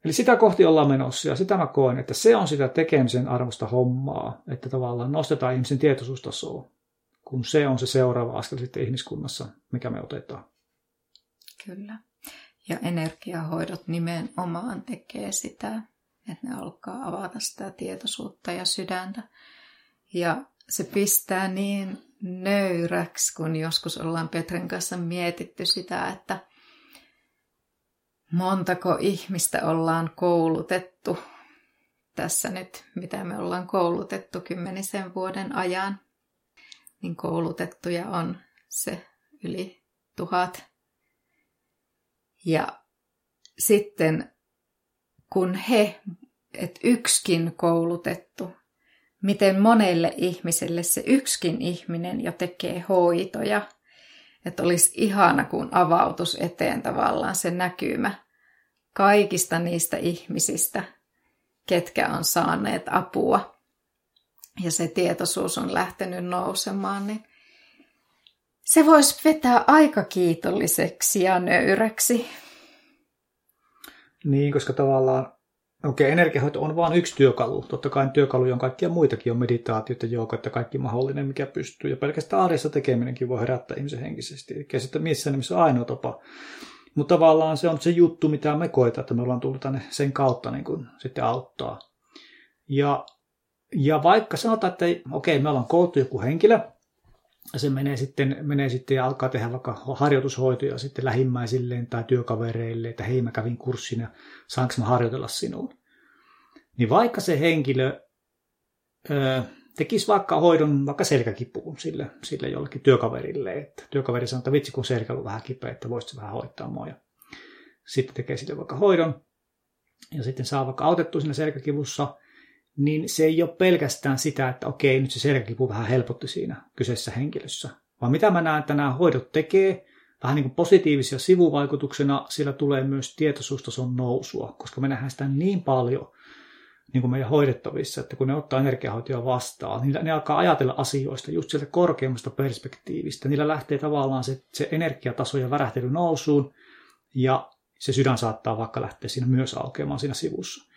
Eli sitä kohti ollaan menossa ja sitä mä koen, että se on sitä tekemisen arvosta hommaa, että tavallaan nostetaan ihmisen tietoisuustasoa, kun se on se seuraava askel sitten ihmiskunnassa, mikä me otetaan. Kyllä. Ja energiahoidot nimenomaan tekee sitä, että ne alkaa avata sitä tietoisuutta ja sydäntä. Ja se pistää niin nöyräksi, kun joskus ollaan Petren kanssa mietitty sitä, että montako ihmistä ollaan koulutettu tässä nyt, mitä me ollaan koulutettu kymmenisen vuoden ajan, niin koulutettuja on se yli tuhat. Ja sitten kun he, että yksikin koulutettu, miten monelle ihmiselle se yksikin ihminen jo tekee hoitoja – että olisi ihana, kun avautus eteen tavallaan se näkymä kaikista niistä ihmisistä, ketkä on saaneet apua. Ja se tietoisuus on lähtenyt nousemaan, niin se voisi vetää aika kiitolliseksi ja nöyräksi. Niin, koska tavallaan Okei, okay, energiahoito on vain yksi työkalu. Totta kai työkaluja on kaikkia muitakin, on meditaatiota, jooga, että kaikki mahdollinen, mikä pystyy. Ja pelkästään arjessa tekeminenkin voi herättää ihmisen henkisesti. Eli sitten missä nimessä ainoa tapa. Mutta tavallaan se on se juttu, mitä me koetaan, että me ollaan tullut tänne sen kautta niin kuin sitten auttaa. Ja, ja vaikka sanotaan, että okei, okay, me ollaan koottu joku henkilö, ja se menee sitten, menee sitten ja alkaa tehdä vaikka harjoitushoitoja sitten lähimmäisilleen tai työkavereille, että hei mä kävin kurssin ja saanko mä harjoitella sinuun. Niin vaikka se henkilö ö, tekisi vaikka hoidon vaikka selkäkipuun sille, sille jollekin työkaverille, että työkaveri sanoo, että vitsi kun selkä on vähän kipeä, että voisit vähän hoitaa mua. Ja sitten tekee sille vaikka hoidon ja sitten saa vaikka autettua siinä selkäkivussa – niin se ei ole pelkästään sitä, että okei, nyt se selkäkipu vähän helpotti siinä kyseessä henkilössä. Vaan mitä mä näen, että nämä hoidot tekee, vähän niin kuin positiivisia sivuvaikutuksena, sillä tulee myös tietoisuustason nousua, koska me nähdään sitä niin paljon niin kuin meidän hoidettavissa, että kun ne ottaa energiahoitoja vastaan, niin ne alkaa ajatella asioista just sieltä korkeammasta perspektiivistä. Niillä lähtee tavallaan se, se energiataso ja värähtely nousuun, ja se sydän saattaa vaikka lähteä siinä myös aukeamaan siinä sivussa.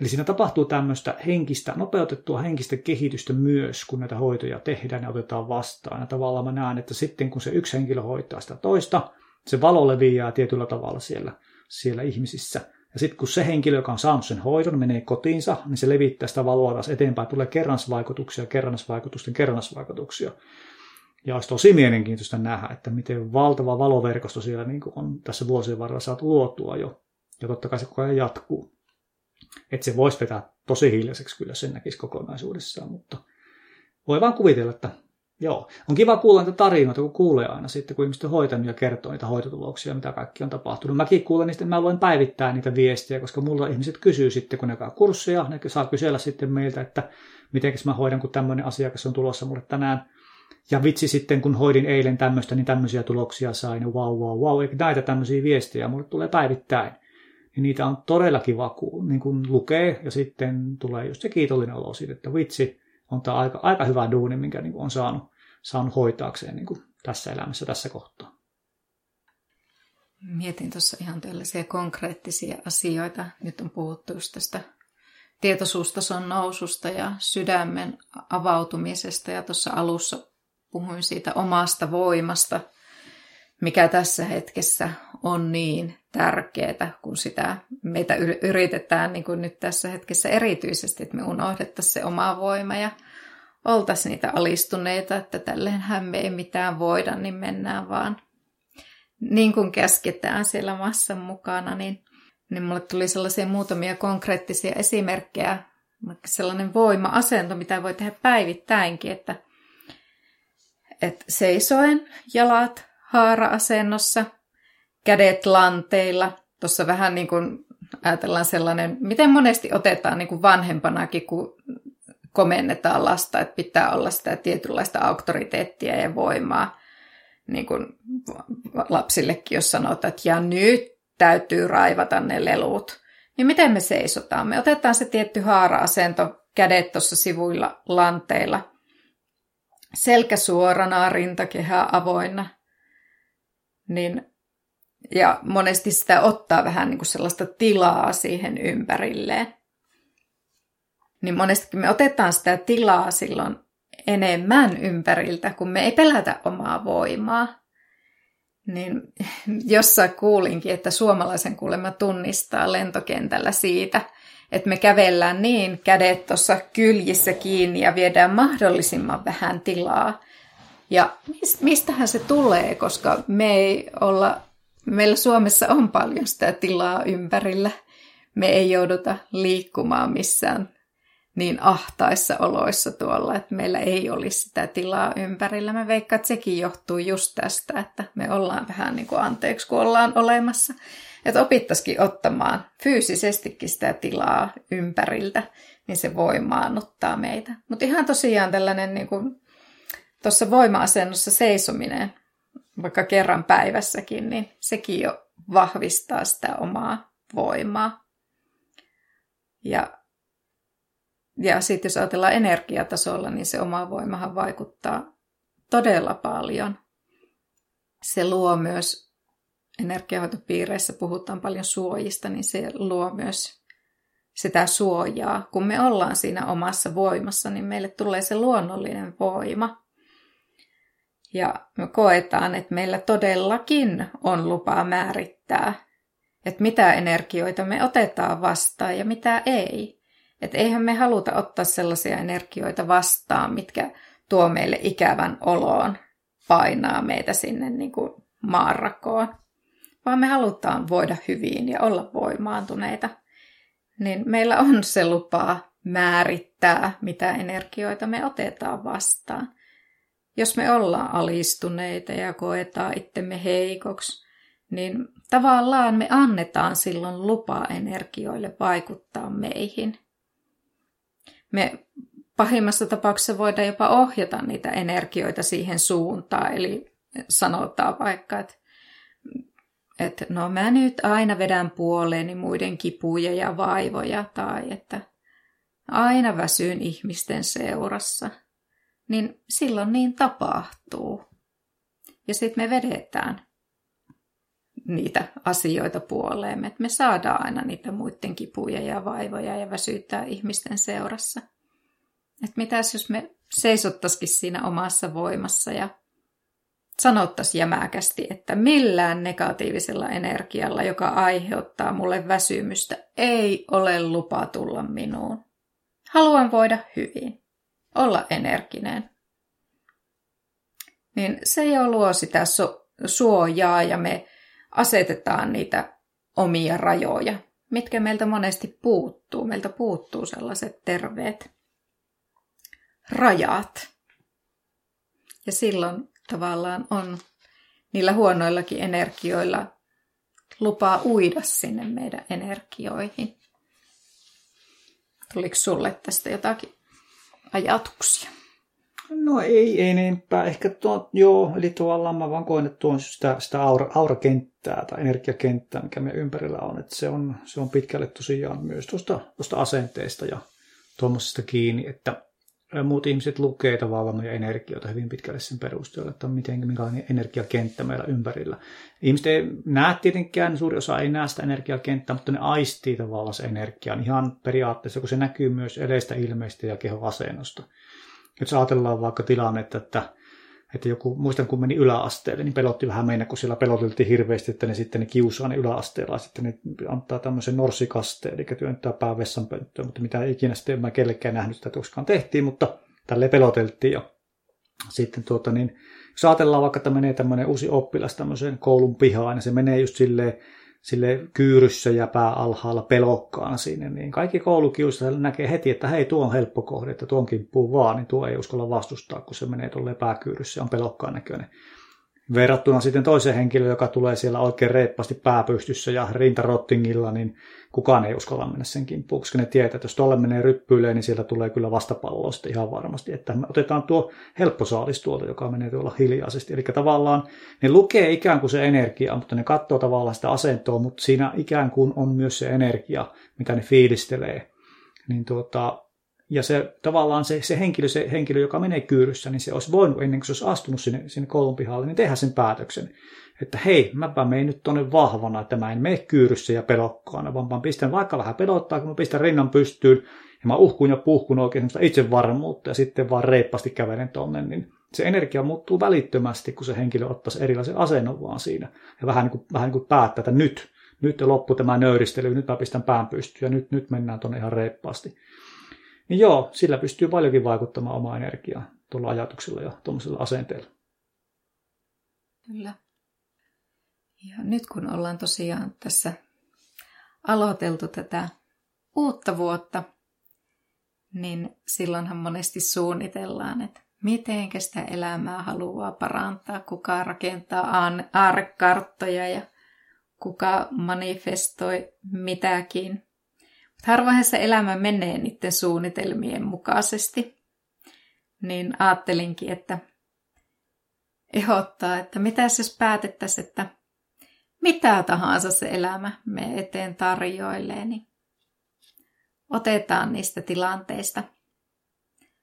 Eli siinä tapahtuu tämmöistä henkistä, nopeutettua henkistä kehitystä myös, kun näitä hoitoja tehdään ja otetaan vastaan. Ja tavallaan mä näen, että sitten kun se yksi henkilö hoitaa sitä toista, se valo leviää tietyllä tavalla siellä, siellä ihmisissä. Ja sitten kun se henkilö, joka on saanut sen hoidon, menee kotiinsa, niin se levittää sitä valoa taas eteenpäin. Tulee kerransvaikutuksia, kerransvaikutusten kerransvaikutuksia. Ja olisi tosi mielenkiintoista nähdä, että miten valtava valoverkosto siellä niin on tässä vuosien varrella saatu luotua jo. Ja totta kai se koko ajan jatkuu. Että se voisi vetää tosi hiljaiseksi kyllä sen näkisi kokonaisuudessaan, mutta voi vaan kuvitella, että joo. On kiva kuulla niitä tarinoita, kun kuulee aina sitten, kun ihmiset on hoitanut ja kertoo niitä hoitotuloksia, mitä kaikki on tapahtunut. Mäkin kuulen niistä, mä voin päivittää niitä viestejä, koska mulla ihmiset kysyy sitten, kun ne käy kursseja, ne saa kysellä sitten meiltä, että miten mä hoidan, kun tämmöinen asiakas on tulossa mulle tänään. Ja vitsi sitten, kun hoidin eilen tämmöistä, niin tämmöisiä tuloksia sain, wow, wow, wow, eikä näitä tämmöisiä viestejä mulle tulee päivittäin niin niitä on todella kiva niin kun lukee ja sitten tulee just se kiitollinen olo siitä, että vitsi, on tämä aika, aika hyvä duuni, minkä niin on saanut, saanut hoitaakseen niin tässä elämässä tässä kohtaa. Mietin tuossa ihan tällaisia konkreettisia asioita. Nyt on puhuttu just tästä tietoisuustason noususta ja sydämen avautumisesta. Ja tuossa alussa puhuin siitä omasta voimasta – mikä tässä hetkessä on niin tärkeää, kun sitä meitä yritetään niin kuin nyt tässä hetkessä erityisesti, että me unohdettaisiin se oma voima ja oltaisiin niitä alistuneita, että tälleenhän me ei mitään voida, niin mennään vaan niin kuin käsketään siellä massan mukana, niin, niin mulle tuli sellaisia muutamia konkreettisia esimerkkejä, sellainen voima-asento, mitä voi tehdä päivittäinkin, että, että seisoen jalat haara-asennossa, kädet lanteilla. Tuossa vähän niin kuin ajatellaan sellainen, miten monesti otetaan niin kuin vanhempanakin, kun komennetaan lasta, että pitää olla sitä tietynlaista auktoriteettia ja voimaa. Niin kuin lapsillekin, jos sanotaan, että ja nyt täytyy raivata ne lelut. Niin miten me seisotaan? Me otetaan se tietty haara-asento, kädet tuossa sivuilla lanteilla, selkä suorana, rintakehä avoinna – niin, ja monesti sitä ottaa vähän niin kuin sellaista tilaa siihen ympärilleen. Niin monesti me otetaan sitä tilaa silloin enemmän ympäriltä, kun me ei pelätä omaa voimaa. Niin jossain kuulinkin, että suomalaisen kuulemma tunnistaa lentokentällä siitä, että me kävellään niin kädet tuossa kyljissä kiinni ja viedään mahdollisimman vähän tilaa, ja mistähän se tulee, koska me ei olla, meillä Suomessa on paljon sitä tilaa ympärillä. Me ei jouduta liikkumaan missään niin ahtaissa oloissa tuolla, että meillä ei olisi sitä tilaa ympärillä. Mä veikkaan, että sekin johtuu just tästä, että me ollaan vähän niin kuin anteeksi, kun ollaan olemassa. Että opittaisikin ottamaan fyysisestikin sitä tilaa ympäriltä, niin se voimaannuttaa meitä. Mutta ihan tosiaan tällainen niin kuin tuossa voima-asennossa seisominen, vaikka kerran päivässäkin, niin sekin jo vahvistaa sitä omaa voimaa. Ja, ja sitten jos ajatellaan energiatasolla, niin se oma voimahan vaikuttaa todella paljon. Se luo myös, energiahoitopiireissä puhutaan paljon suojista, niin se luo myös sitä suojaa. Kun me ollaan siinä omassa voimassa, niin meille tulee se luonnollinen voima. Ja me koetaan, että meillä todellakin on lupa määrittää, että mitä energioita me otetaan vastaan ja mitä ei. Että eihän me haluta ottaa sellaisia energioita vastaan, mitkä tuo meille ikävän oloon, painaa meitä sinne niin kuin maanrakoon. Vaan me halutaan voida hyvin ja olla voimaantuneita. Niin meillä on se lupa määrittää, mitä energioita me otetaan vastaan. Jos me ollaan alistuneita ja koetaan itsemme heikoksi, niin tavallaan me annetaan silloin lupa energioille vaikuttaa meihin. Me pahimmassa tapauksessa voidaan jopa ohjata niitä energioita siihen suuntaan, eli sanotaan vaikka, että, että no mä nyt aina vedän puoleeni muiden kipuja ja vaivoja, tai että aina väsyn ihmisten seurassa – niin silloin niin tapahtuu. Ja sitten me vedetään niitä asioita puoleemme, että me saadaan aina niitä muiden kipuja ja vaivoja ja väsyttää ihmisten seurassa. Että mitäs jos me seisottaisikin siinä omassa voimassa ja sanottaisiin jämäkästi, että millään negatiivisella energialla, joka aiheuttaa mulle väsymystä, ei ole lupa tulla minuun. Haluan voida hyvin, olla energinen. Niin se jo luo sitä suojaa ja me asetetaan niitä omia rajoja, mitkä meiltä monesti puuttuu. Meiltä puuttuu sellaiset terveet rajat. Ja silloin tavallaan on niillä huonoillakin energioilla lupaa uida sinne meidän energioihin. Tuliko sulle tästä jotakin ajatuksia? No ei enempää. Ehkä tuo, joo, eli tavallaan mä vaan koen, että tuo on sitä, sitä aura, aurakenttää tai energiakenttää, mikä meidän ympärillä on. Että se on, se on pitkälle tosiaan myös tuosta, tuosta asenteesta ja tuommoisesta kiinni, että muut ihmiset lukee tavallaan meidän energioita hyvin pitkälle sen perusteella, että miten, minkälainen energiakenttä meillä ympärillä. Ihmiset ei näe tietenkään, suuri osa ei näe sitä energiakenttää, mutta ne aistii tavallaan se energian ihan periaatteessa, kun se näkyy myös eleistä ilmeistä ja kehon asennosta. Jos ajatellaan vaikka tilannetta, että, että joku, muistan kun meni yläasteelle, niin pelotti vähän mennä, kun siellä peloteltiin hirveästi, että ne sitten ne kiusaa ne yläasteella, sitten ne antaa tämmöisen norsikasteen, eli työntää pää vessanpönttöön, mutta mitä ikinä sitten en mä kellekään nähnyt sitä koskaan tehtiin, mutta tälle peloteltiin. Ja sitten tuota niin, jos ajatellaan vaikka, että menee tämmöinen uusi oppilas tämmöiseen koulun pihaan, ja se menee just silleen, sille kyyryssä ja pää alhaalla pelokkaana sinne, niin kaikki koulukiusajat näkee heti, että hei, tuo on helppo kohde, että tuon kimppuu vaan, niin tuo ei uskalla vastustaa, kun se menee tuolle pääkyyryssä ja on pelokkaan näköinen. Verrattuna sitten toiseen henkilöön, joka tulee siellä oikein reippaasti pääpystyssä ja rintarottingilla, niin kukaan ei uskalla mennä sen kimppuun, koska ne tietää, että jos tuolle menee ryppyille, niin sieltä tulee kyllä vastapalloa sitten ihan varmasti. Että me otetaan tuo helppo saalis tuolta, joka menee tuolla hiljaisesti. Eli tavallaan ne lukee ikään kuin se energia, mutta ne katsoo tavallaan sitä asentoa, mutta siinä ikään kuin on myös se energia, mitä ne fiilistelee. Niin tuota, ja se tavallaan se, se, henkilö, se henkilö, joka menee kyyryssä, niin se olisi voinut ennen kuin se olisi astunut sinne, sinne koulun pihalle, niin tehdä sen päätöksen. Että hei, mäpä menen nyt tuonne vahvana, että mä en mene kyyryssä ja pelokkaana, vaan mä pistän vaikka vähän pelottaa, kun mä pistän rinnan pystyyn, ja mä uhkun ja puhkun oikein itsevarmuutta, ja sitten vaan reippaasti kävelen tonne, niin se energia muuttuu välittömästi, kun se henkilö ottaisi erilaisen asennon vaan siinä. Ja vähän niin kuin, vähän niin kuin päättää, että nyt, nyt loppu tämä nöyristely, nyt mä pistän pään pystyyn, ja nyt, nyt mennään tuonne ihan reippaasti. Niin joo, sillä pystyy paljonkin vaikuttamaan omaa energiaa tuolla ajatuksella ja tuollaisella asenteella. Kyllä. Ja nyt kun ollaan tosiaan tässä aloiteltu tätä uutta vuotta, niin silloinhan monesti suunnitellaan, että miten sitä elämää haluaa parantaa, kuka rakentaa aarekarttoja ja kuka manifestoi mitäkin. Harvoinhan se elämä menee niiden suunnitelmien mukaisesti. Niin ajattelinkin, että ehdottaa, että mitä jos päätettäisiin, että mitä tahansa se elämä me eteen tarjoilee, niin otetaan niistä tilanteista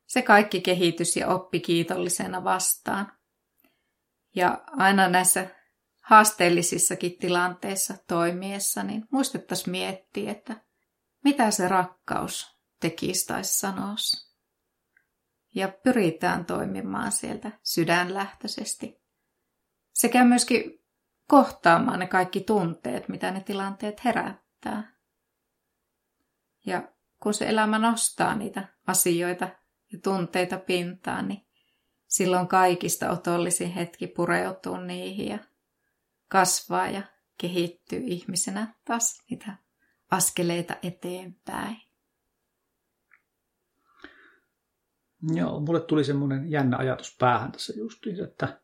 se kaikki kehitys ja oppi kiitollisena vastaan. Ja aina näissä haasteellisissakin tilanteissa toimiessa, niin muistettaisiin miettiä, että mitä se rakkaus tekisi tai sanoisi. Ja pyritään toimimaan sieltä sydänlähtöisesti. Sekä myöskin kohtaamaan ne kaikki tunteet, mitä ne tilanteet herättää. Ja kun se elämä nostaa niitä asioita ja tunteita pintaan, niin silloin kaikista otollisin hetki pureutuu niihin ja kasvaa ja kehittyy ihmisenä taas niitä askeleita eteenpäin. Joo, mulle tuli semmoinen jännä ajatus päähän tässä justiin, että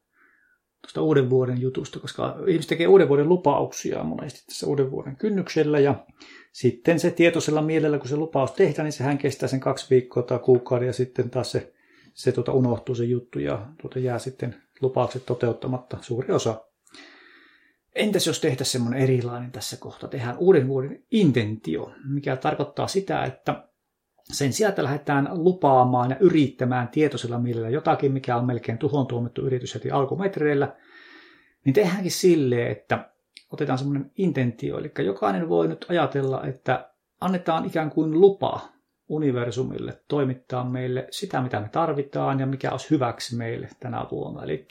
tuosta uuden vuoden jutusta, koska ihmiset tekee uuden vuoden lupauksia monesti tässä uuden vuoden kynnyksellä ja sitten se tietoisella mielellä, kun se lupaus tehdään, niin sehän kestää sen kaksi viikkoa tai kuukauden ja sitten taas se, se tuota unohtuu se juttu ja tuota jää sitten lupaukset toteuttamatta suuri osa. Entäs jos tehtäisiin semmoinen erilainen tässä kohtaa, tehdään uuden vuoden intentio, mikä tarkoittaa sitä, että sen sieltä lähdetään lupaamaan ja yrittämään tietoisella mielellä jotakin, mikä on melkein tuhon tuomittu yritys heti alkumetreillä, niin tehdäänkin silleen, että otetaan semmoinen intentio, eli jokainen voi nyt ajatella, että annetaan ikään kuin lupa universumille toimittaa meille sitä, mitä me tarvitaan ja mikä olisi hyväksi meille tänä vuonna. Eli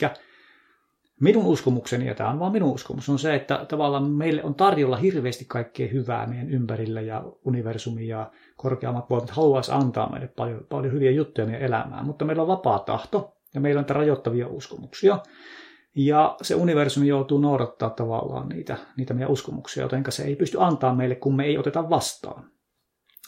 minun uskomukseni, ja tämä on vain minun uskomus, on se, että tavallaan meille on tarjolla hirveästi kaikkea hyvää meidän ympärillä ja universumi ja korkeammat voimat haluaisi antaa meille paljon, paljon hyviä juttuja meidän elämään, mutta meillä on vapaa tahto ja meillä on rajoittavia uskomuksia. Ja se universumi joutuu noudattaa tavallaan niitä, niitä meidän uskomuksia, joten se ei pysty antaa meille, kun me ei oteta vastaan.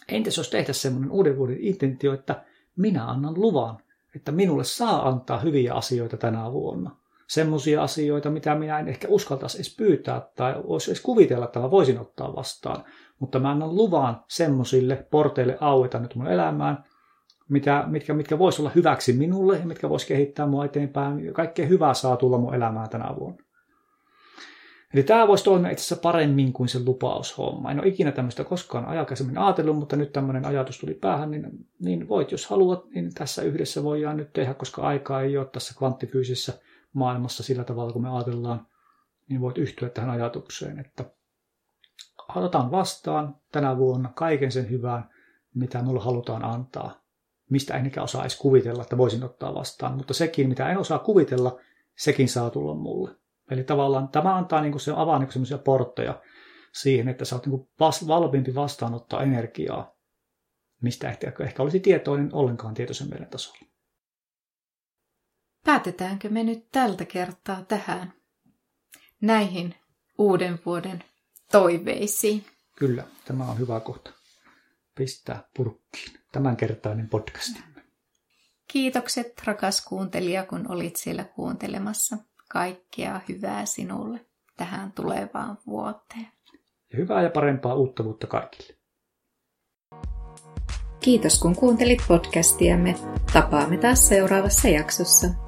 Entäs jos tehtäisiin semmoinen uuden vuoden intentio, että minä annan luvan, että minulle saa antaa hyviä asioita tänä vuonna. Semmoisia asioita, mitä minä en ehkä uskaltaisi edes pyytää tai olisi edes kuvitella, että mä voisin ottaa vastaan. Mutta mä annan luvan semmoisille porteille aueta nyt mun elämään, mitä, mitkä, mitkä voisi olla hyväksi minulle ja mitkä voisi kehittää mua eteenpäin. Kaikkea hyvää saa tulla mun elämään tänä vuonna. Eli tämä voisi toimia itse asiassa paremmin kuin se lupaushomma. En ole ikinä tämmöistä koskaan aikaisemmin ajatellut, mutta nyt tämmöinen ajatus tuli päähän, niin, niin voit, jos haluat, niin tässä yhdessä voidaan nyt tehdä, koska aikaa ei ole tässä kvanttifyysisessä maailmassa sillä tavalla, kun me ajatellaan, niin voit yhtyä tähän ajatukseen, että otetaan vastaan tänä vuonna kaiken sen hyvän, mitä minulle halutaan antaa, mistä en osaa edes kuvitella, että voisin ottaa vastaan, mutta sekin, mitä en osaa kuvitella, sekin saa tulla mulle. Eli tavallaan tämä antaa niin se avaa niin sellaisia portteja siihen, että sä oot niin vast, valmiimpi vastaanottaa energiaa, mistä ehkä, ehkä olisi tietoinen ollenkaan tietoisen meidän tasolla. Päätetäänkö me nyt tältä kertaa tähän näihin uuden vuoden toiveisiin? Kyllä, tämä on hyvä kohta pistää purkkiin tämänkertainen podcastimme. Kiitokset rakas kuuntelija, kun olit siellä kuuntelemassa. Kaikkea hyvää sinulle tähän tulevaan vuoteen. Ja hyvää ja parempaa uutta vuotta kaikille. Kiitos kun kuuntelit podcastiamme. Tapaamme taas seuraavassa jaksossa.